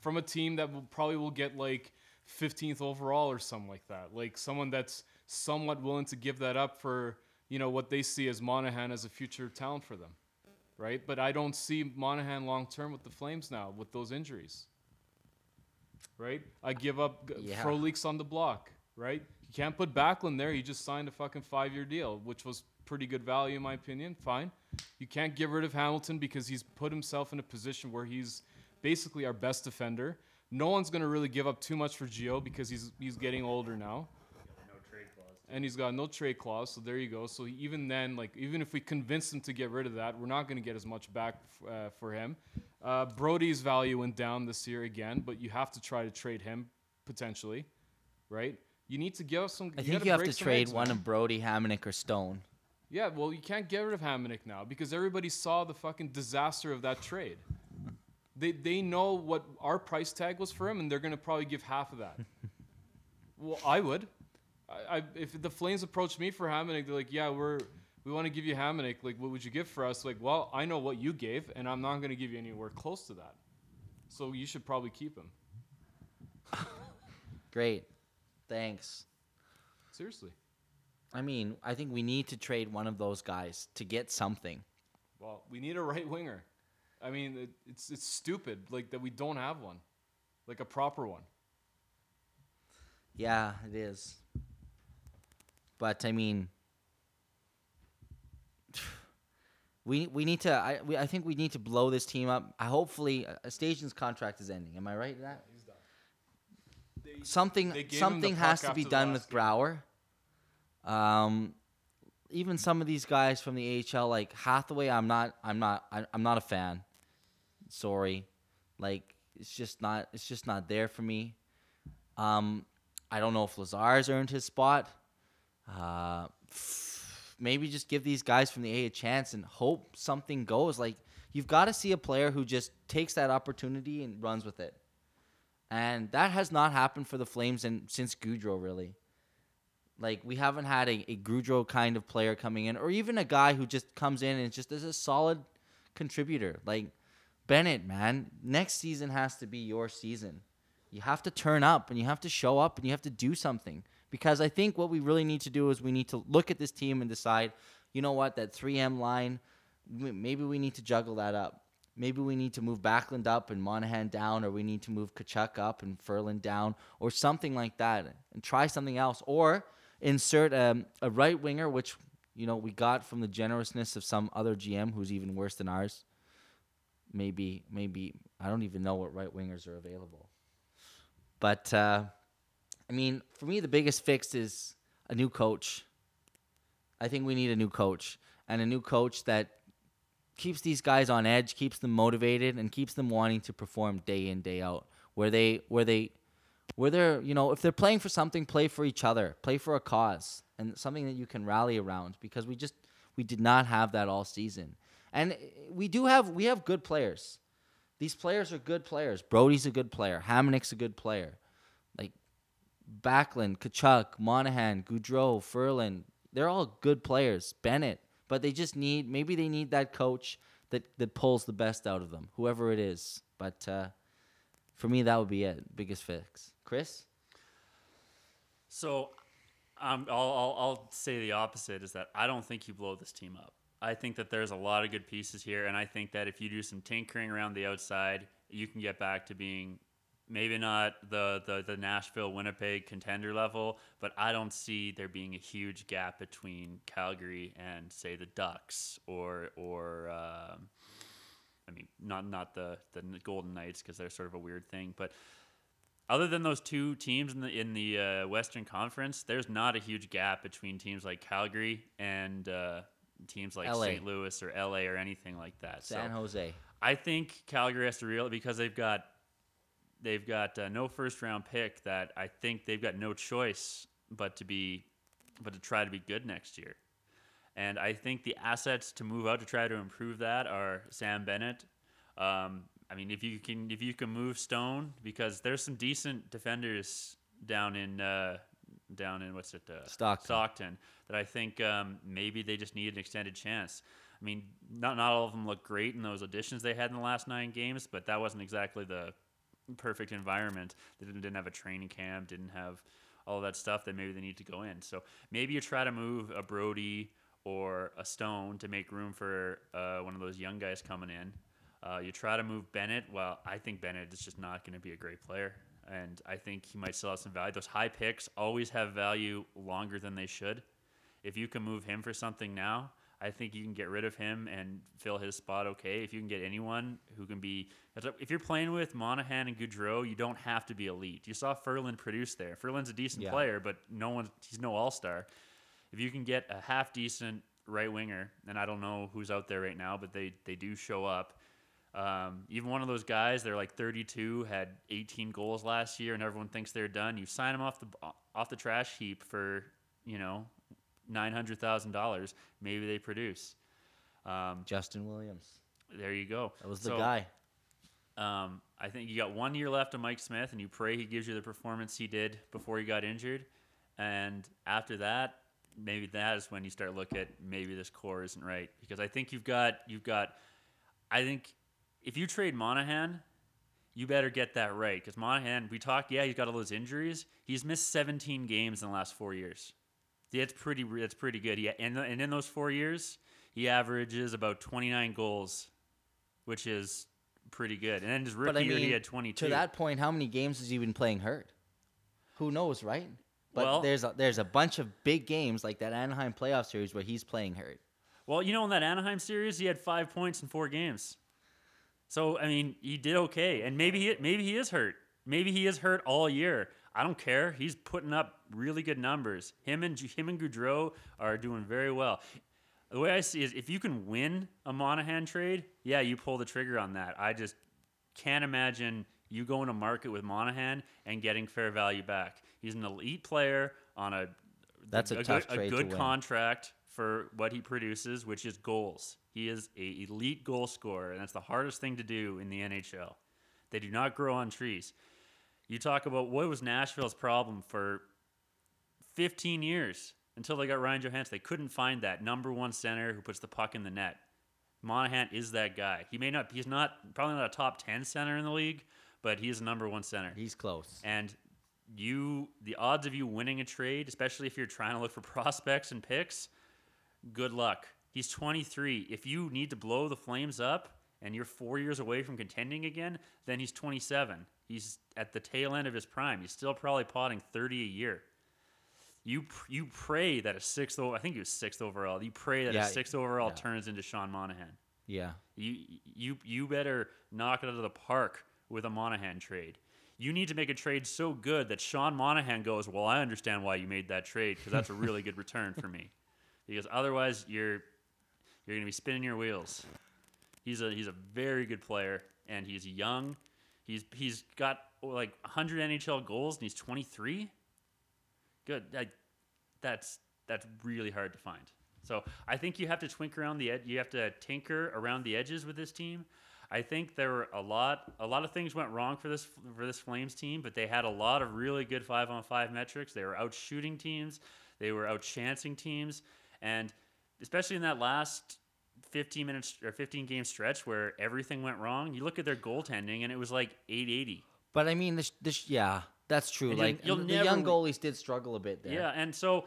from a team that will probably will get like 15th overall or something like that. Like someone that's somewhat willing to give that up for you know what they see as Monahan as a future talent for them, right? But I don't see Monahan long term with the Flames now with those injuries. Right? I give up Yeah. Frolik on the block, right? You can't put Backlund there. He just signed a fucking five year deal, which was pretty good value in my opinion. Fine. You can't get rid of Hamilton because he's put himself in a position where he's basically our best defender. No one's gonna really give up too much for Gio because he's he's getting older now No trade clause. and he's got no trade clause. So there you go. So even then, like even if we convince him to get rid of that, we're not going to get as much back f- uh, for him. Uh, Brodie's value went down this year again, but you have to try to trade him potentially, right? You need to give us some. I you think you have to trade one of Brodie, Hamonic, or Stone. Yeah, well, you can't get rid of Hamonic now because everybody saw the fucking disaster of that trade. They they know what our price tag was for him, and they're gonna probably give half of that. well, I would. I, I if the Flames approached me for Hamonic, they're like, "Yeah, we're we want to give you Hamonic. Like, what would you give for us?" Like, well, I know what you gave, and I'm not gonna give you anywhere close to that. So you should probably keep him. Great. Thanks. Seriously. I mean, I think we need to trade one of those guys to get something. Well, we need a right winger. I mean, it, it's it's stupid like that we don't have one, like a proper one. Yeah, it is. but I mean, we we need to. I we, I think we need to blow this team up. I hopefully uh, Stajan's contract is ending. Am I right? in That Something they gave the something has to be done with game. Brouwer. Um, even some of these guys from the AHL, like Hathaway, I'm not, I'm not, I'm not a fan. Sorry, like it's just not, it's just not there for me. Um, I don't know if Lazar's earned his spot. Uh, maybe just give these guys from the A a chance and hope something goes. Like you've got to see a player who just takes that opportunity and runs with it. And that has not happened for the Flames in, since Gaudreau, really. Like, we haven't had a, a Gaudreau kind of player coming in, or even a guy who just comes in and just is a solid contributor. Like, Bennett, man, next season has to be your season. You have to turn up and you have to show up and you have to do something. Because I think what we really need to do is we need to look at this team and decide, you know what, that 3M line, maybe we need to juggle that up. Maybe we need to move Backlund up and Monahan down, or we need to move Tkachuk up and Ferland down, or something like that, and try something else. Or insert um, a right winger, which you know we got from the generousness of some other GM who's even worse than ours. Maybe, maybe I don't even know what right wingers are available. But uh, I mean, for me, the biggest fix is a new coach. I think we need a new coach and a new coach that keeps these guys on edge, keeps them motivated, and keeps them wanting to perform day in day out. Where they where they where they're you know if they're playing for something, play for each other, play for a cause, and something that you can rally around. Because we just we did not have that all season, and we do have we have good players. These players are good players. Brodie's a good player. Hamonic's a good player. Like Backlund, Tkachuk, Monahan, Gaudreau, Ferland, they're all good players. Bennett, but they just need maybe they need that coach that that pulls the best out of them, whoever it is. But uh, for me, that would be it. Biggest fix, Chris. So, um, I'll, I'll, I'll say the opposite is that I don't think you blow this team up. I think that there's a lot of good pieces here, and I think that if you do some tinkering around the outside, you can get back to being maybe not the, the, the Nashville Winnipeg contender level, but I don't see there being a huge gap between Calgary and say the Ducks or or um, I mean not not the the Golden Knights because they're sort of a weird thing, but other than those two teams in the in the uh, Western Conference, there's not a huge gap between teams like Calgary and uh, teams like LA. St. Louis or LA or anything like that. San so Jose. I think Calgary has to real because they've got they've got uh, no first round pick that I think they've got no choice but to be but to try to be good next year. And I think the assets to move out to try to improve that are Sam Bennett. Um, I mean, if you can if you can move Stone because there's some decent defenders down in uh, down in what's it uh, Stockton. Stockton that I think um, maybe they just need an extended chance. I mean, not not all of them look great in those additions they had in the last nine games, but that wasn't exactly the perfect environment. They didn't, didn't have a training camp, didn't have all that stuff that maybe they need to go in. So maybe you try to move a Brodie or a Stone to make room for uh, one of those young guys coming in. Uh, you try to move Bennett. Well, I think Bennett is just not going to be a great player. And I think he might still have some value. Those high picks always have value longer than they should. If you can move him for something now, I think you can get rid of him and fill his spot okay. If you can get anyone who can be, if you're playing with Monahan and Gaudreau, you don't have to be elite. You saw Ferland produce there. Ferland's a decent Yeah. player, but no one, he's no all star. If you can get a half decent right winger, and I don't know who's out there right now, but they they do show up. Um, even one of those guys, they're like 32, had 18 goals last year, and everyone thinks they're done. You sign them off the off the trash heap for you know nine hundred thousand dollars. Maybe they produce. Um, Justin Williams. there you go. That was the So, guy. Um, I think you got one year left of Mike Smith, and you pray he gives you the performance he did before he got injured. And after that, maybe that is when you start look at maybe this core isn't right because I think you've got you've got. I think if you trade Monahan, you better get that right because Monahan. We talked, yeah, he's got all those injuries. He's missed 17 games in the last four years. That's pretty. That's pretty good. Yeah, and and in those four years, he averages about 29 goals, which is pretty good. And then his rookie I year, he had 22. to that point, how many games has he been playing hurt? Who knows, right? But Well- there's a, there's a bunch of big games like that Anaheim playoff series where he's playing hurt. Well, you know, in that Anaheim series, he had five points in four games. So I mean, he did okay, and maybe he maybe he is hurt. Maybe he is hurt all year. I don't care. He's putting up really good numbers. Him and him and Gaudreau are doing very well. The way I see is, if you can win a Monahan trade, yeah, you pull the trigger on that. I just can't imagine you going to market with Monahan and getting fair value back. He's an elite player on a That's a good, tough a trade to good win. contract for what he produces, which is goals. He is a elite goal scorer, and that's the hardest thing to do in the NHL. They do not grow on trees. You talk about what was Nashville's problem for 15 years until they got Ryan Johansen. They couldn't find that number one center who puts the puck in the net. Monahan is that guy. He may not. He's not probably not a top 10 center in the league, but he is a number one center. He's close. And you, the odds of you winning a trade, especially if you're trying to look for prospects and picks, good luck. He's 23. If you need to blow the Flames up and you're four years away from contending again, then he's 27. He's at the tail end of his prime. He's still probably potting 30 a year. You you pray that a sixth, I think he was sixth overall. You pray that Yeah, a sixth overall yeah. turns into Sean Monahan. Yeah. You you you better knock it out of the park with a Monahan trade. You need to make a trade so good that Sean Monahan goes, "Well, I understand why you made that trade because that's a really good return for me." Because otherwise, you're you're going to be spinning your wheels. He's a he's a very good player and he's young. He's he's got like 100 NHL goals and he's 23. Good. Like, that's that's really hard to find. So I think you have to twink around the ed- you have to tinker around the edges with this team. I think there were a lot a lot of things went wrong for this for this Flames team, but they had a lot of really good five on five metrics. They were out shooting teams, they were out chancing teams, and especially in that last 15 minutes or 15 game stretch where everything went wrong. You look at their goaltending and it was like 880. But I mean, this, this yeah, that's true. And like the young goalies did struggle a bit there. Yeah, and so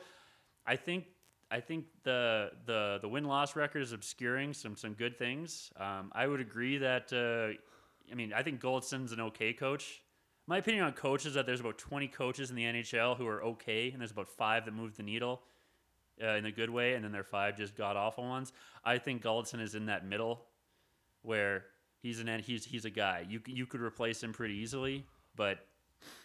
I think I think the the the win loss record is obscuring some some good things. Um, I would agree that uh, I mean I think Gulutzan's an okay coach. My opinion on coaches is that there's about 20 coaches in the NHL who are okay, and there's about five that move the needle uh, in a good way, and then there are five just god awful ones. I think Gulutzan is in that middle where he's an he's he's a guy you you could replace him pretty easily, but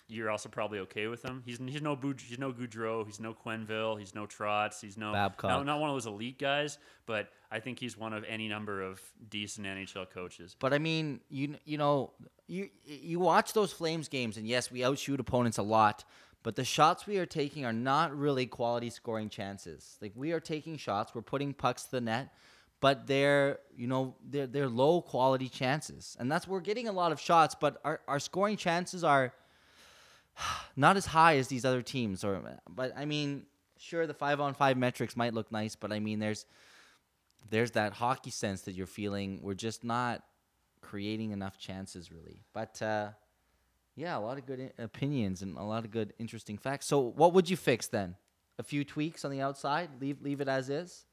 you're also probably okay with him. He's he's no Boud- he's no Boudreau, he's no Quenneville, he's no Trotz, he's no Babcock. no- not one of those elite guys, but I think he's one of any number of decent NHL coaches. But I mean, you you know, you you watch those Flames games, and yes, we outshoot opponents a lot. But the shots we are taking are not really quality scoring chances. Like we are taking shots, we're putting pucks to the net, but they're you know they're they're low quality chances, and that's we're getting a lot of shots, but our our scoring chances are not as high as these other teams. Or but I mean, sure, the five on five metrics might look nice, but I mean, there's there's that hockey sense that you're feeling. We're just not creating enough chances, really. But uh, yeah, a lot of good i- opinions and a lot of good, interesting facts. So, what would you fix then? A few tweaks on the outside. Leave leave it as is.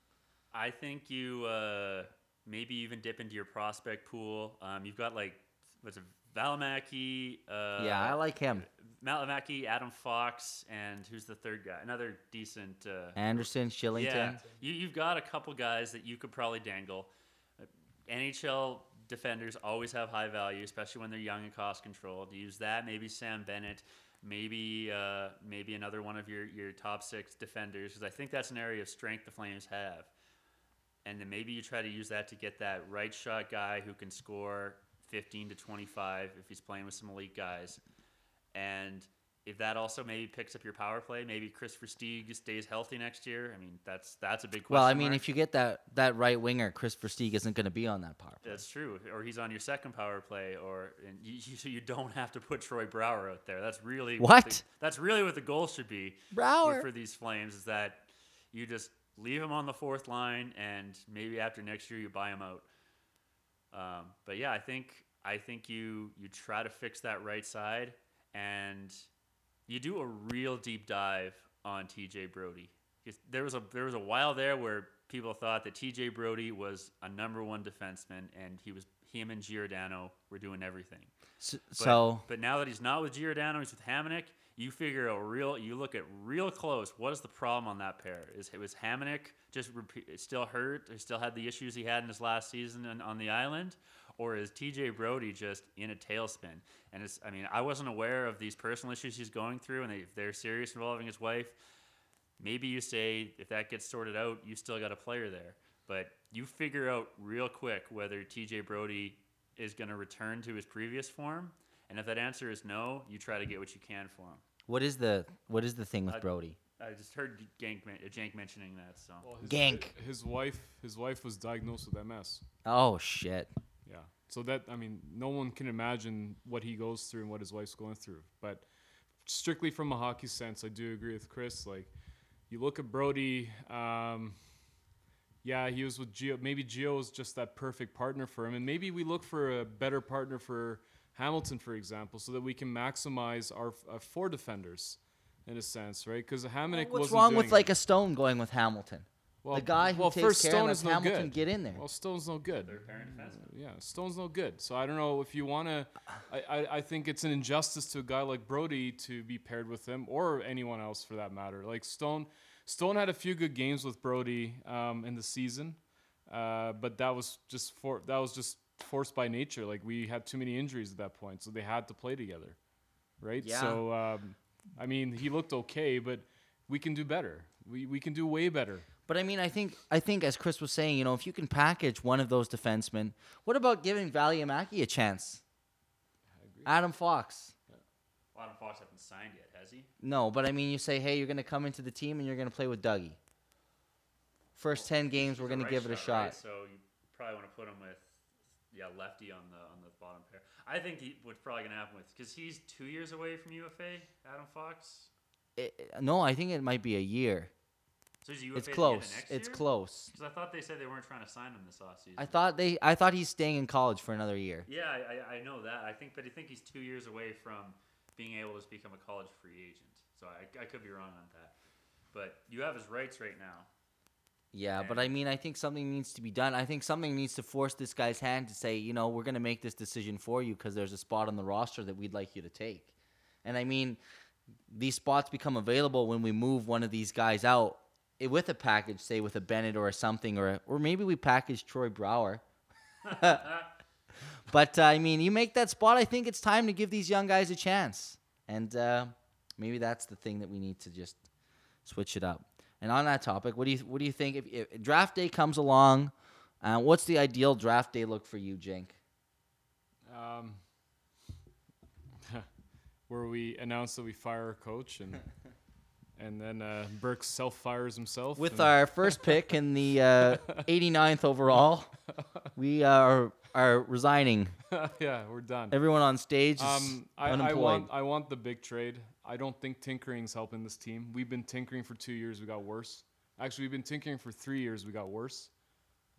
I think you uh, maybe even dip into your prospect pool. Um, you've got like what's it, Valimaki. Uh, yeah, I like him. Malamaki, Adam Fox, and who's the third guy? Another decent. Uh, Andersson, Kylington. Yeah, you, you've got a couple guys that you could probably dangle. Uh, NHL defenders always have high value, especially when they're young and cost controlled. Use that. Maybe Sam Bennett. Maybe uh, maybe another one of your, your top six defenders, because I think that's an area of strength the Flames have. And then maybe you try to use that to get that right shot guy who can score 15 to 25 if he's playing with some elite guys. And if that also maybe picks up your power play, maybe Kris Versteeg stays healthy next year. I mean, that's that's a big question. Well, I mean, mark. if you get that that right winger, Kris Versteeg isn't going to be on that power play. That's true. Or he's on your second power play, or and you, you, so you don't have to put Troy Brouwer out there. That's really What? the- that's really what the goal should be Brouwer. for these Flames is that you just leave him on the fourth line, and maybe after next year you buy him out. Um, but yeah, I think I think you you try to fix that right side, and you do a real deep dive on TJ Brodie. There was a there was a while there where people thought that TJ Brodie was a number one defenseman, and he was him and Giordano were doing everything. S- But, so but now that he's not with Giordano, he's with Hamonic. You figure out real. You look at real close. What is the problem on that pair? Is it was Hamonic just repeat, still hurt? Or still had the issues he had in his last season on, on the island, or is TJ Brodie just in a tailspin? And it's. I mean, I wasn't aware of these personal issues he's going through, and they, if they're serious involving his wife, maybe you say if that gets sorted out, you still got a player there. But you figure out real quick whether TJ Brodie is going to return to his previous form, and if that answer is no, you try to get what you can for him. What is the what is the thing with I- Brodie? I just heard Jank, men- uh, Jank mentioning that. So Well, his, Gank. His wife, his wife was diagnosed with MS. Oh shit. Yeah. So that I mean, no one can imagine what he goes through and what his wife's going through. But strictly from a hockey sense, I do agree with Chris. Like, you look at Brodie. Um, yeah, he was with Gio. Maybe Gio is just that perfect partner for him, and maybe we look for a better partner for Hamilton, for example, so that we can maximize our, our four defenders, in a sense, right? Because Hamonic What's wasn't wrong with it. like a Stone going with Hamilton? Well, the guy who well, takes first care Stone and is lets no Hamilton good. get in there. Well, Stone's no good. third parent defenseman. Yeah, Stone's no good. So I don't know if you want to. I, I, I think it's an injustice to a guy like Brodie to be paired with him or anyone else for that matter. Like Stone, Stone had a few good games with Brodie um, in the season, uh, but that was just for that was just forced by nature. Like we had too many injuries at that point, so they had to play together, right? Yeah. So um, I mean, he looked okay, but we can do better. We we can do way better. But I mean, I think I think as Chris was saying, you know, if you can package one of those defensemen, what about giving Valimaki a chance? Adam Fox. Adam Fox hasn't signed yet, has he? No, but I mean, you say, hey, you're going to come into the team and you're going to play with Dougie. First ten games, we're going to right give it a right? shot. So you probably want to put him with, yeah, lefty on the on the bottom pair. I think he, what's probably gonna happen with because he's two years away from UFA. Adam Fox. It- no, I think it might be a year. So is he UFA It's close. It's year? close. Because I thought they said they weren't trying to sign him this offseason. I thought they. I thought he's staying in college for another year. Yeah, I, I, know that. I think, but I think he's two years away from being able to become a college free agent. So I, I could be wrong on that. But you have his rights right now. Yeah, but I mean, I think something needs to be done. I think something needs to force this guy's hand to say, you know, we're going to make this decision for you because there's a spot on the roster that we'd like you to take. And I mean, these spots become available when we move one of these guys out with a package, say with a Bennett or a something, or or maybe we package Troy Brouwer. but uh, I mean, you make that spot. I think it's time to give these young guys a chance, and uh, maybe that's the thing that we need to just switch it up. And on that topic, what do you what do you think if, if draft day comes along? Uh, what's the ideal draft day look for you, Jink? Um, where we announce that we fire a coach and and then uh, Burke self fires himself With our first pick in the uh, 89th overall, we are are resigning. yeah we're done. Everyone on stage Um, I, I unemployed. want I want the big trade. I don't think tinkering's helping this team. We've been tinkering for two years. We got worse. Actually, we've been tinkering for three years. We got worse.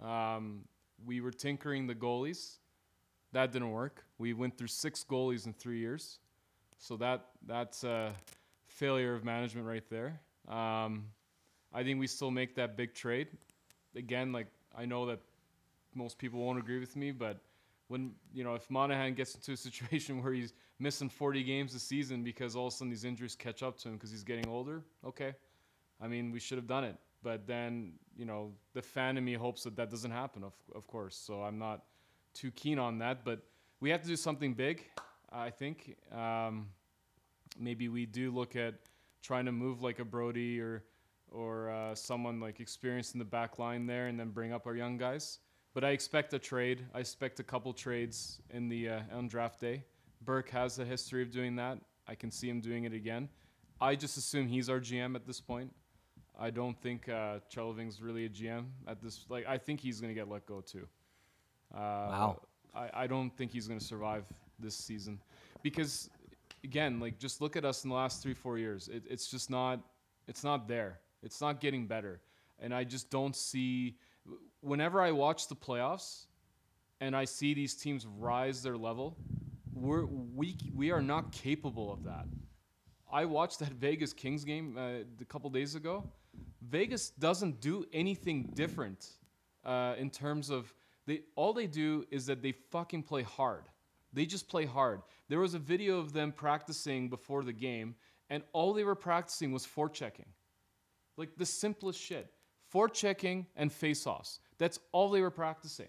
Um, we were tinkering the goalies. That didn't work. We went through six goalies in three years. So that that's a failure of management right there. Um, I think we still make that big trade. Again, like I know that most people won't agree with me, but when you know if Monahan gets into a situation where he's missing 40 games a season because all of a sudden these injuries catch up to him because he's getting older, okay. I mean, we should have done it, but then you know the fan in me hopes that that doesn't happen, of of course. So I'm not too keen on that, but we have to do something big. I think um, maybe we do look at trying to move like a Brodie or or uh, someone like experienced in the back line there, and then bring up our young guys. But I expect a trade. I expect a couple trades in the uh, on draft day. Burke has a history of doing that. I can see him doing it again. I just assume he's our GM at this point. I don't think uh, Treliving's really a GM at this. Like, I think he's going to get let go too. Uh, Wow. I, I don't think he's going to survive this season because, again, like just look at us in the last three four years. It, it's just not. It's not there. It's not getting better, and I just don't see. Whenever I watch the playoffs, and I see these teams rise their level, we're we we are not capable of that. I watched that Vegas Kings game uh, a couple days ago. Vegas doesn't do anything different uh, in terms of they all they do is that they fucking play hard. They just play hard. There was a video of them practicing before the game, and all they were practicing was forechecking. Like the simplest shit. Forechecking and face-offs. That's all they were practicing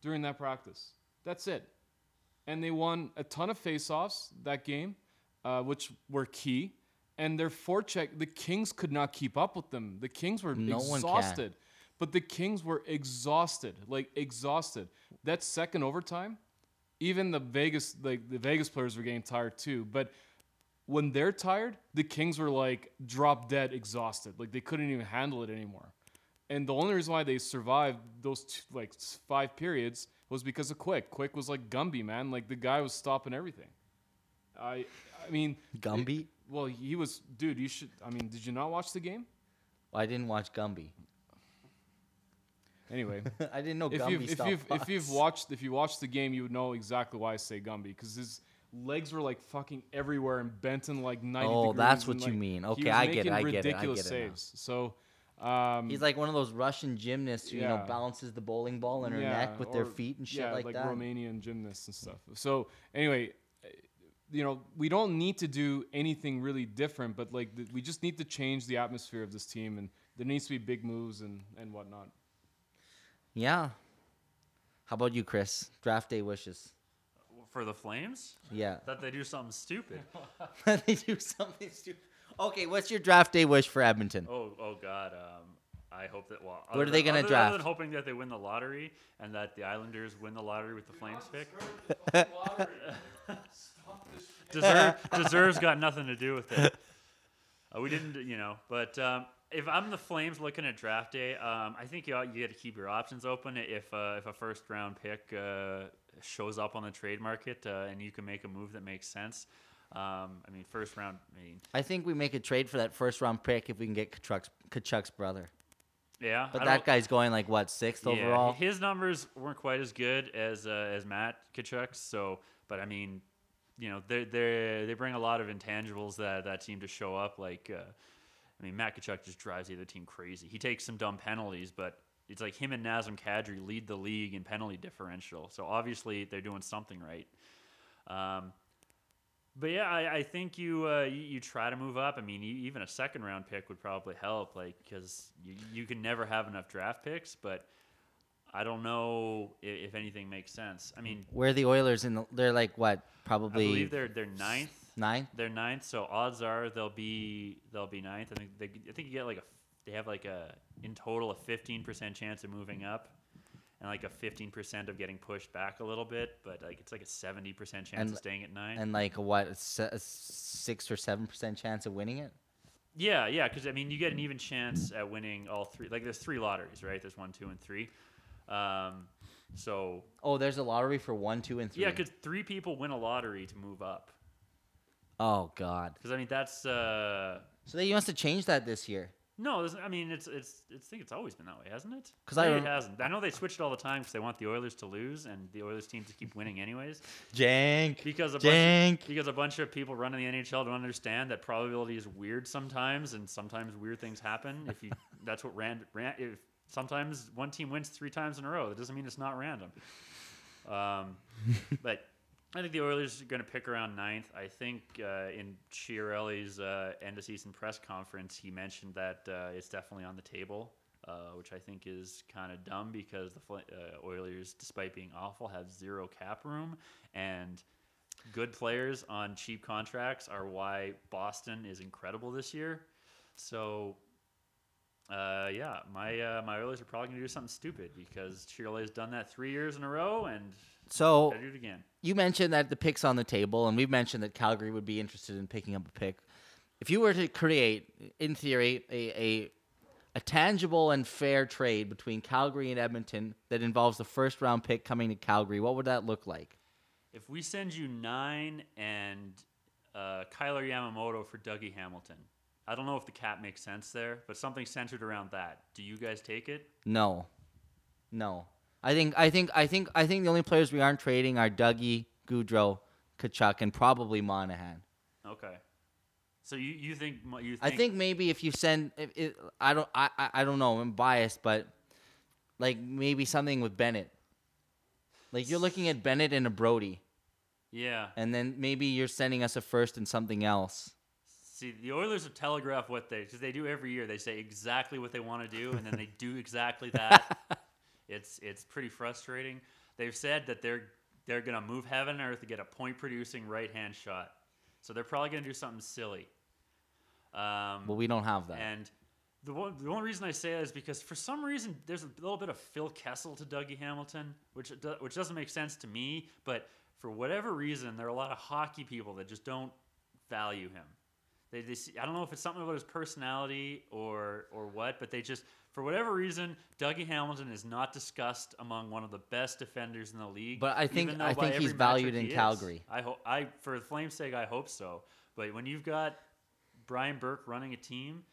during that practice. That's it. And they won a ton of face-offs that game, uh, which were key. And their forecheck, the Kings could not keep up with them. The Kings were No one can. exhausted. But the Kings were exhausted, like exhausted. That second overtime, even the Vegas like the Vegas players were getting tired too. But when they're tired, the Kings were like drop dead exhausted. Like they couldn't even handle it anymore. And the only reason why they survived those two, like five periods was because of Quick. Quick was like Gumby, man. Like the guy was stopping everything. I I mean Gumby? well, he was dude, you should I mean, did you not watch the game? I didn't watch Gumby. Anyway, I didn't know if Gumby you've if you've if you've watched if you watched the game, you would know exactly why I say Gumby because his legs were like fucking everywhere and bent in like ninety. Oh, degrees that's and, what you mean. Okay, I get it, I get it, I Ridiculous get it now. saves. So. Um, He's like one of those Russian gymnasts who, you know, balances the bowling ball in her yeah, neck with their feet and shit yeah, like, that. Romanian gymnasts and stuff. So anyway, you know, we don't need to do anything really different, but like th- we just need to change the atmosphere of this team, and there needs to be big moves and and whatnot. Yeah. How about you, Chris? Draft day wishes. For the Flames, Yeah. that they do something stupid. That they do something stupid. Okay, what's your draft day wish for Edmonton? Oh, oh God. Um, I hope that. Well, What are they gonna draft? Other than hoping that they win the lottery and that the Islanders win the lottery with the Flames pick. Deserve, deserves got nothing to do with it. Uh, we didn't, you know. But um, if I'm the Flames looking at draft day, um, I think you ought, you got to keep your options open. If uh, if a first round pick uh, shows up on the trade market uh, and you can make a move that makes sense. Um, I mean, first round. I mean, I think we make a trade for that first round pick if we can get Tkachuk's, Tkachuk's brother. yeah. But I that guy's going like what sixth overall. His numbers weren't quite as good as uh, as Matt Tkachuk's. So, but I mean, you know, they they they bring a lot of intangibles that that team to show up. Like, uh, I mean, Matt Tkachuk just drives the other team crazy. He takes some dumb penalties, but it's like him and Nazem Kadri lead the league in penalty differential. So obviously they're doing something right. Um, but yeah, I, I think you, uh, you you try to move up. I mean, e- even a second round pick would probably help, like because you, you can never have enough draft picks. But I don't know if, if anything makes sense. I mean, Where are the Oilers in the? They're like what? Probably I believe they're they're ninth. Nine. They're ninth, so odds are they'll be they'll be ninth. I think they, I think you get like a they have like a in total a fifteen percent chance of moving up, and like a fifteen percent of getting pushed back a little bit. But like it's like a seventy percent chance And- of staying at nine. And like a what? A se- a six or seven percent chance of winning it. Yeah, yeah, because I mean, you get an even chance at winning all three. Like, there's three lotteries, right? There's one, two, and three. Um, so Oh, there's a lottery for one, two, and three. yeah, because three people win a lottery to move up. Oh God. Because I mean, that's uh, So they you must have changed that this year. no. there's- I mean, it's it's. it's I think it's always been that way, hasn't it? 'Cause I Maybe rem- it hasn't. I know they switch it all the time because they want the Oilers to lose and the Oilers team to keep winning anyways. Jank. Because a Jank. bunch because a bunch of people running the NHL don't understand that probability is weird sometimes, and sometimes weird things happen. If you that's what ran, ran if sometimes one team wins three times in a row, that doesn't mean it's not random. Um, but I think the Oilers are going to pick around ninth. I think uh, in Chiarelli's uh, end of season press conference, he mentioned that uh, it's definitely on the table. Uh, which I think is kind of dumb because the Fl- uh, Oilers, despite being awful, have zero cap room, and good players on cheap contracts are why Boston is incredible this year. So, uh, yeah, my uh, my Oilers are probably gonna do something stupid because Chiarelli has done that three years in a row, and So it again. you mentioned that the pick's on the table, and we've mentioned that Calgary would be interested in picking up a pick. If you were to create, in theory, a, a a tangible and fair trade between Calgary and Edmonton that involves the first round pick coming to Calgary, what would that look like? If we send you nine and uh, Kailer Yamamoto for Dougie Hamilton, I don't know if the cap makes sense there, but something centered around that. Do you guys take it? No, no. I think I think I think I think the only players we aren't trading are Dougie, Gaudreau, Tkachuk, and probably Monahan. Okay. So you, you think you I think, think maybe if you send, if it, I don't, I, I I don't know. I'm biased, but like maybe something with Bennett. Like you're looking at Bennett and a Brodie, yeah. and then maybe you're sending us a first and something else. See, the Oilers have telegraphed what they because they do every year. They say exactly what they want to do, and then they do exactly that. it's it's pretty frustrating. They've said that they're they're gonna move heaven and earth to get a point producing right hand shot. So they're probably gonna do something silly. Um, Well, we don't have that. and the one, the only reason I say that is because for some reason there's a little bit of Phil Kessel to Dougie Hamilton, which do, which doesn't make sense to me. But for whatever reason, there are a lot of hockey people that just don't value him. They, they see, I don't know if it's something about his personality or or what, but they just for whatever reason, Dougie Hamilton is not discussed among one of the best defenders in the league. But I think- I think he's valued in he is. Calgary. I hope I for the Flames' sake, I hope so. But when you've got Brian Burke running a team,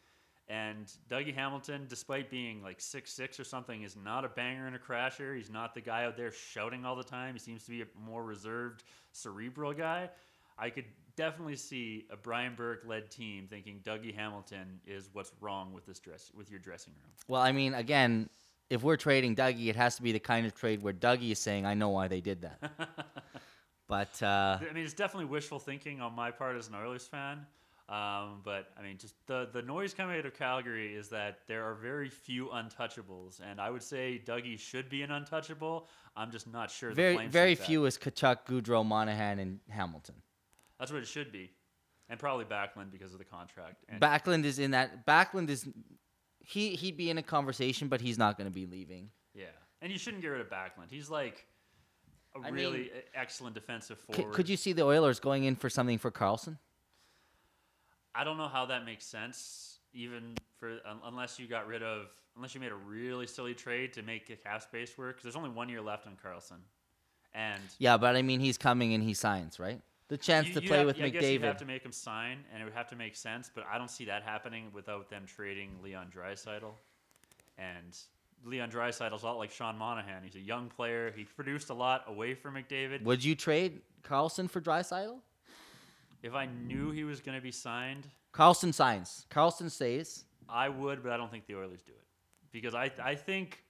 and Dougie Hamilton, despite being like six six or something, is not a banger and a crasher. He's not the guy out there shouting all the time. He seems to be a more reserved, cerebral guy. I could definitely see a Brian Burke led team thinking Dougie Hamilton is what's wrong with this dress with your dressing room. well, I mean, again, if we're trading Dougie, it has to be the kind of trade where Dougie is saying, "I know why they did that." but uh, I mean, it's definitely wishful thinking on my part as an Oilers fan. Um, but I mean, just the the noise coming out of Calgary is that there are very few untouchables, and I would say Dougie should be an untouchable. I'm just not sure. very, very few is Tkachuk, Gaudreau, Monahan, and Hamilton. That's what it should be, and probably Backlund because of the contract. And Backlund is in that. Backlund is he he'd be in a conversation, but he's not going to be leaving. yeah, and you shouldn't get rid of Backlund. He's like a I really e- excellent defensive forward. could you see the Oilers going in for something for Karlsson? I don't know how that makes sense, even for un- unless you got rid of unless you made a really silly trade to make the cap space work. 'cause there's only one year left on Karlsson, and Yeah, but I mean, he's coming and he signs, right? The chance you- to play have- with I guess you'd have to make him sign, and it would have to make sense. But I don't see that happening without them trading Leon Draisaitl, and Leon Draisaitl's a lot like Sean Monahan. He's a young player. He produced a lot away from McDavid. Would you trade Karlsson for Draisaitl? If I knew he was going to be signed, Karlsson signs. Karlsson stays. I would, but I don't think the Oilers do it because I I think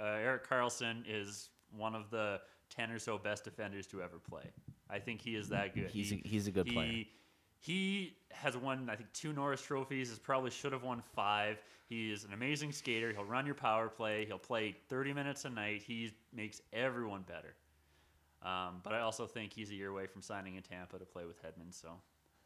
uh, Erik Karlsson is one of the ten or so best defenders to ever play. I think he is that good. He's He- a, he's a good he, player. He has won, I think, two Norris trophies. Has probably should have won five. He is an amazing skater. He'll run your power play. He'll play 30 minutes a night. He makes everyone better. Um, but I also think he's a year away from signing in Tampa to play with Hedman. So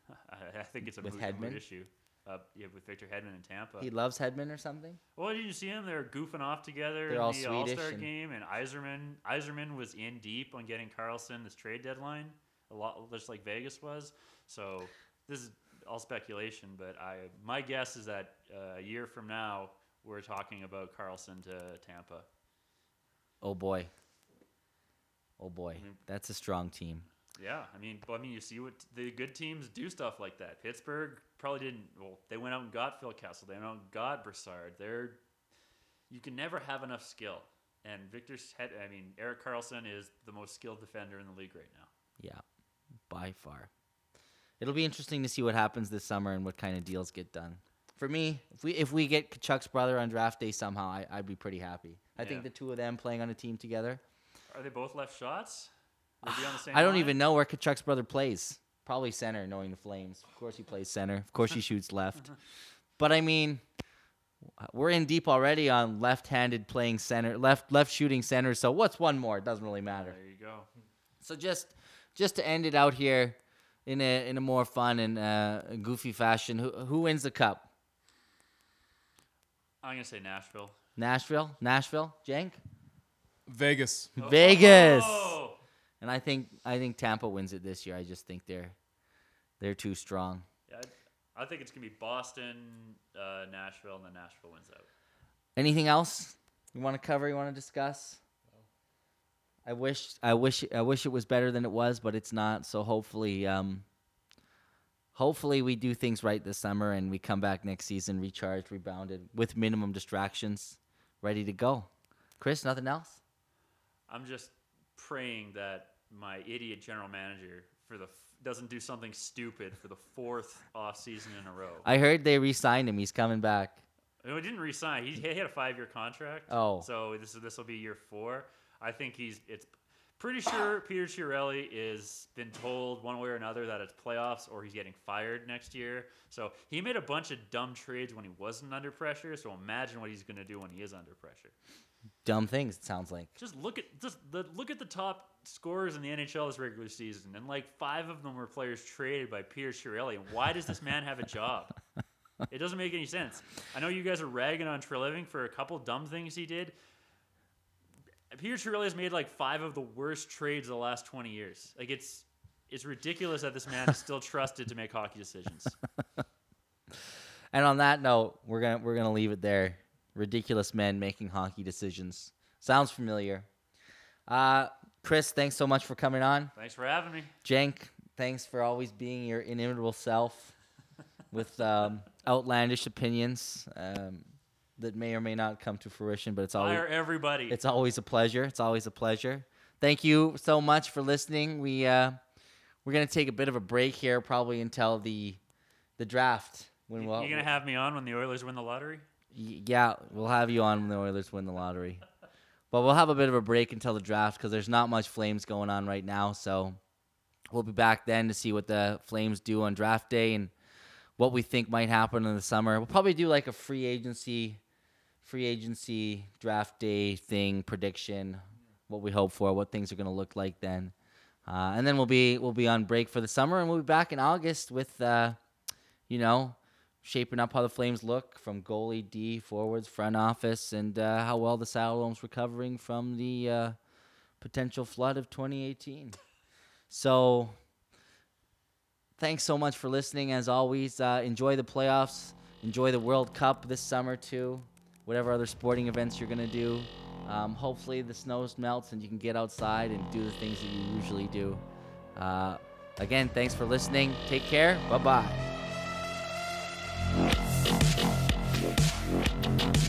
I, I think it's a With moot, moot issue. Uh, yeah, with Victor Hedman in Tampa. He loves Hedman or something. Well, did you see them? They were goofing off together They're in all the All Star and- game, and Yzerman Yzerman was in deep on getting Karlsson this trade deadline, a lot just like Vegas was. So this is all speculation, but I my guess is that uh, a year from now we're talking about Karlsson to Tampa. Oh boy. Oh boy, Mhm. that's a strong team. Yeah, I mean, I mean, you see what the good teams do stuff like that. Pittsburgh probably didn't. Well, they went out and got Phil Kessel. They went out and got Brassard. They're you can never have enough skill. And Victor's head. I mean, Erik Karlsson is the most skilled defender in the league right now. Yeah, by far. It'll be interesting to see what happens this summer and what kind of deals get done. For me, if we if we get Tkachuk's brother on draft day somehow, I, I'd be pretty happy. I Yeah. think the two of them playing on a team together. Are they both left shots? Would they be on the same I don't line? even know where Tkachuk's brother plays. Probably center, knowing the Flames. Of course he plays center. Of course he shoots left. But I mean, we're in deep already on left-handed playing center, left left shooting center. So what's one more? It doesn't really matter. There you go. So just just to end it out here in a in a more fun and uh, goofy fashion, who who wins the cup? I'm gonna say Nashville. Nashville, Nashville, Jank, Vegas. Vegas. Oh! And I think I think Tampa wins it this year. I just think they're they're too strong. Yeah, I, I think it's gonna be Boston, uh, Nashville, and then Nashville wins out. Anything else you want to cover? You want to discuss? I wish I wish I wish it was better than it was, but it's not. So hopefully, um, hopefully we do things right this summer and we come back next season recharged, rebounded, with minimum distractions, ready to go. Chris, nothing else? I'm just praying that my idiot general manager for the f- doesn't do something stupid for the fourth off season in a row. I heard they re-signed him. He's coming back. No, he didn't resign. He, he had a five year contract. Oh. So this this will be year four. I think he's it's Pretty sure Peter Chiarelli is been told one way or another that it's playoffs or he's getting fired next year. So he made a bunch of dumb trades when he wasn't under pressure. So imagine what he's going to do when he is under pressure. Dumb things. It sounds like. Just look at just the look at the top scorers in the NHL this regular season, and like five of them were players traded by Peter Chiarelli. And why does this man have a job? It doesn't make any sense. I know you guys are ragging on Treliving for a couple dumb things he did. Peter Chiarelli has made like five of the worst trades the last twenty years. Like it's it's ridiculous that this man is still trusted to make hockey decisions. And on that note, we're gonna we're gonna leave it there. Ridiculous men making hockey decisions. Sounds familiar. Uh, Chris, thanks so much for coming on. Thanks for having me. Jenk, thanks for always being your inimitable self with um, outlandish opinions um, that may or may not come to fruition, but it's always Fire everybody. it's always a pleasure. It's always a pleasure. Thank you so much for listening. We uh, we're gonna take a bit of a break here, probably until the the draft. When you we'll, You gonna have me on when the Oilers win the lottery? Yeah, we'll have you on when the Oilers win the lottery. But we'll have a bit of a break until the draft because there's not much Flames going on right now. So we'll be back then to see what the Flames do on draft day and what we think might happen in the summer. We'll probably do like a free agency, free agency draft day thing prediction, what we hope for, what things are going to look like then. Uh, and then we'll be we'll be on break for the summer, and we'll be back in August with, uh, you know, shaping up how the Flames look from goalie, D, forwards, front office, and uh, how well the Saddledome's recovering from the uh, potential flood of 2018. So, thanks so much for listening. As always, uh, enjoy the playoffs, enjoy the World Cup this summer too. Whatever other sporting events you're gonna do. Um, hopefully the snow melts and you can get outside and do the things that you usually do. Uh, again, thanks for listening. Take care. Bye bye bye.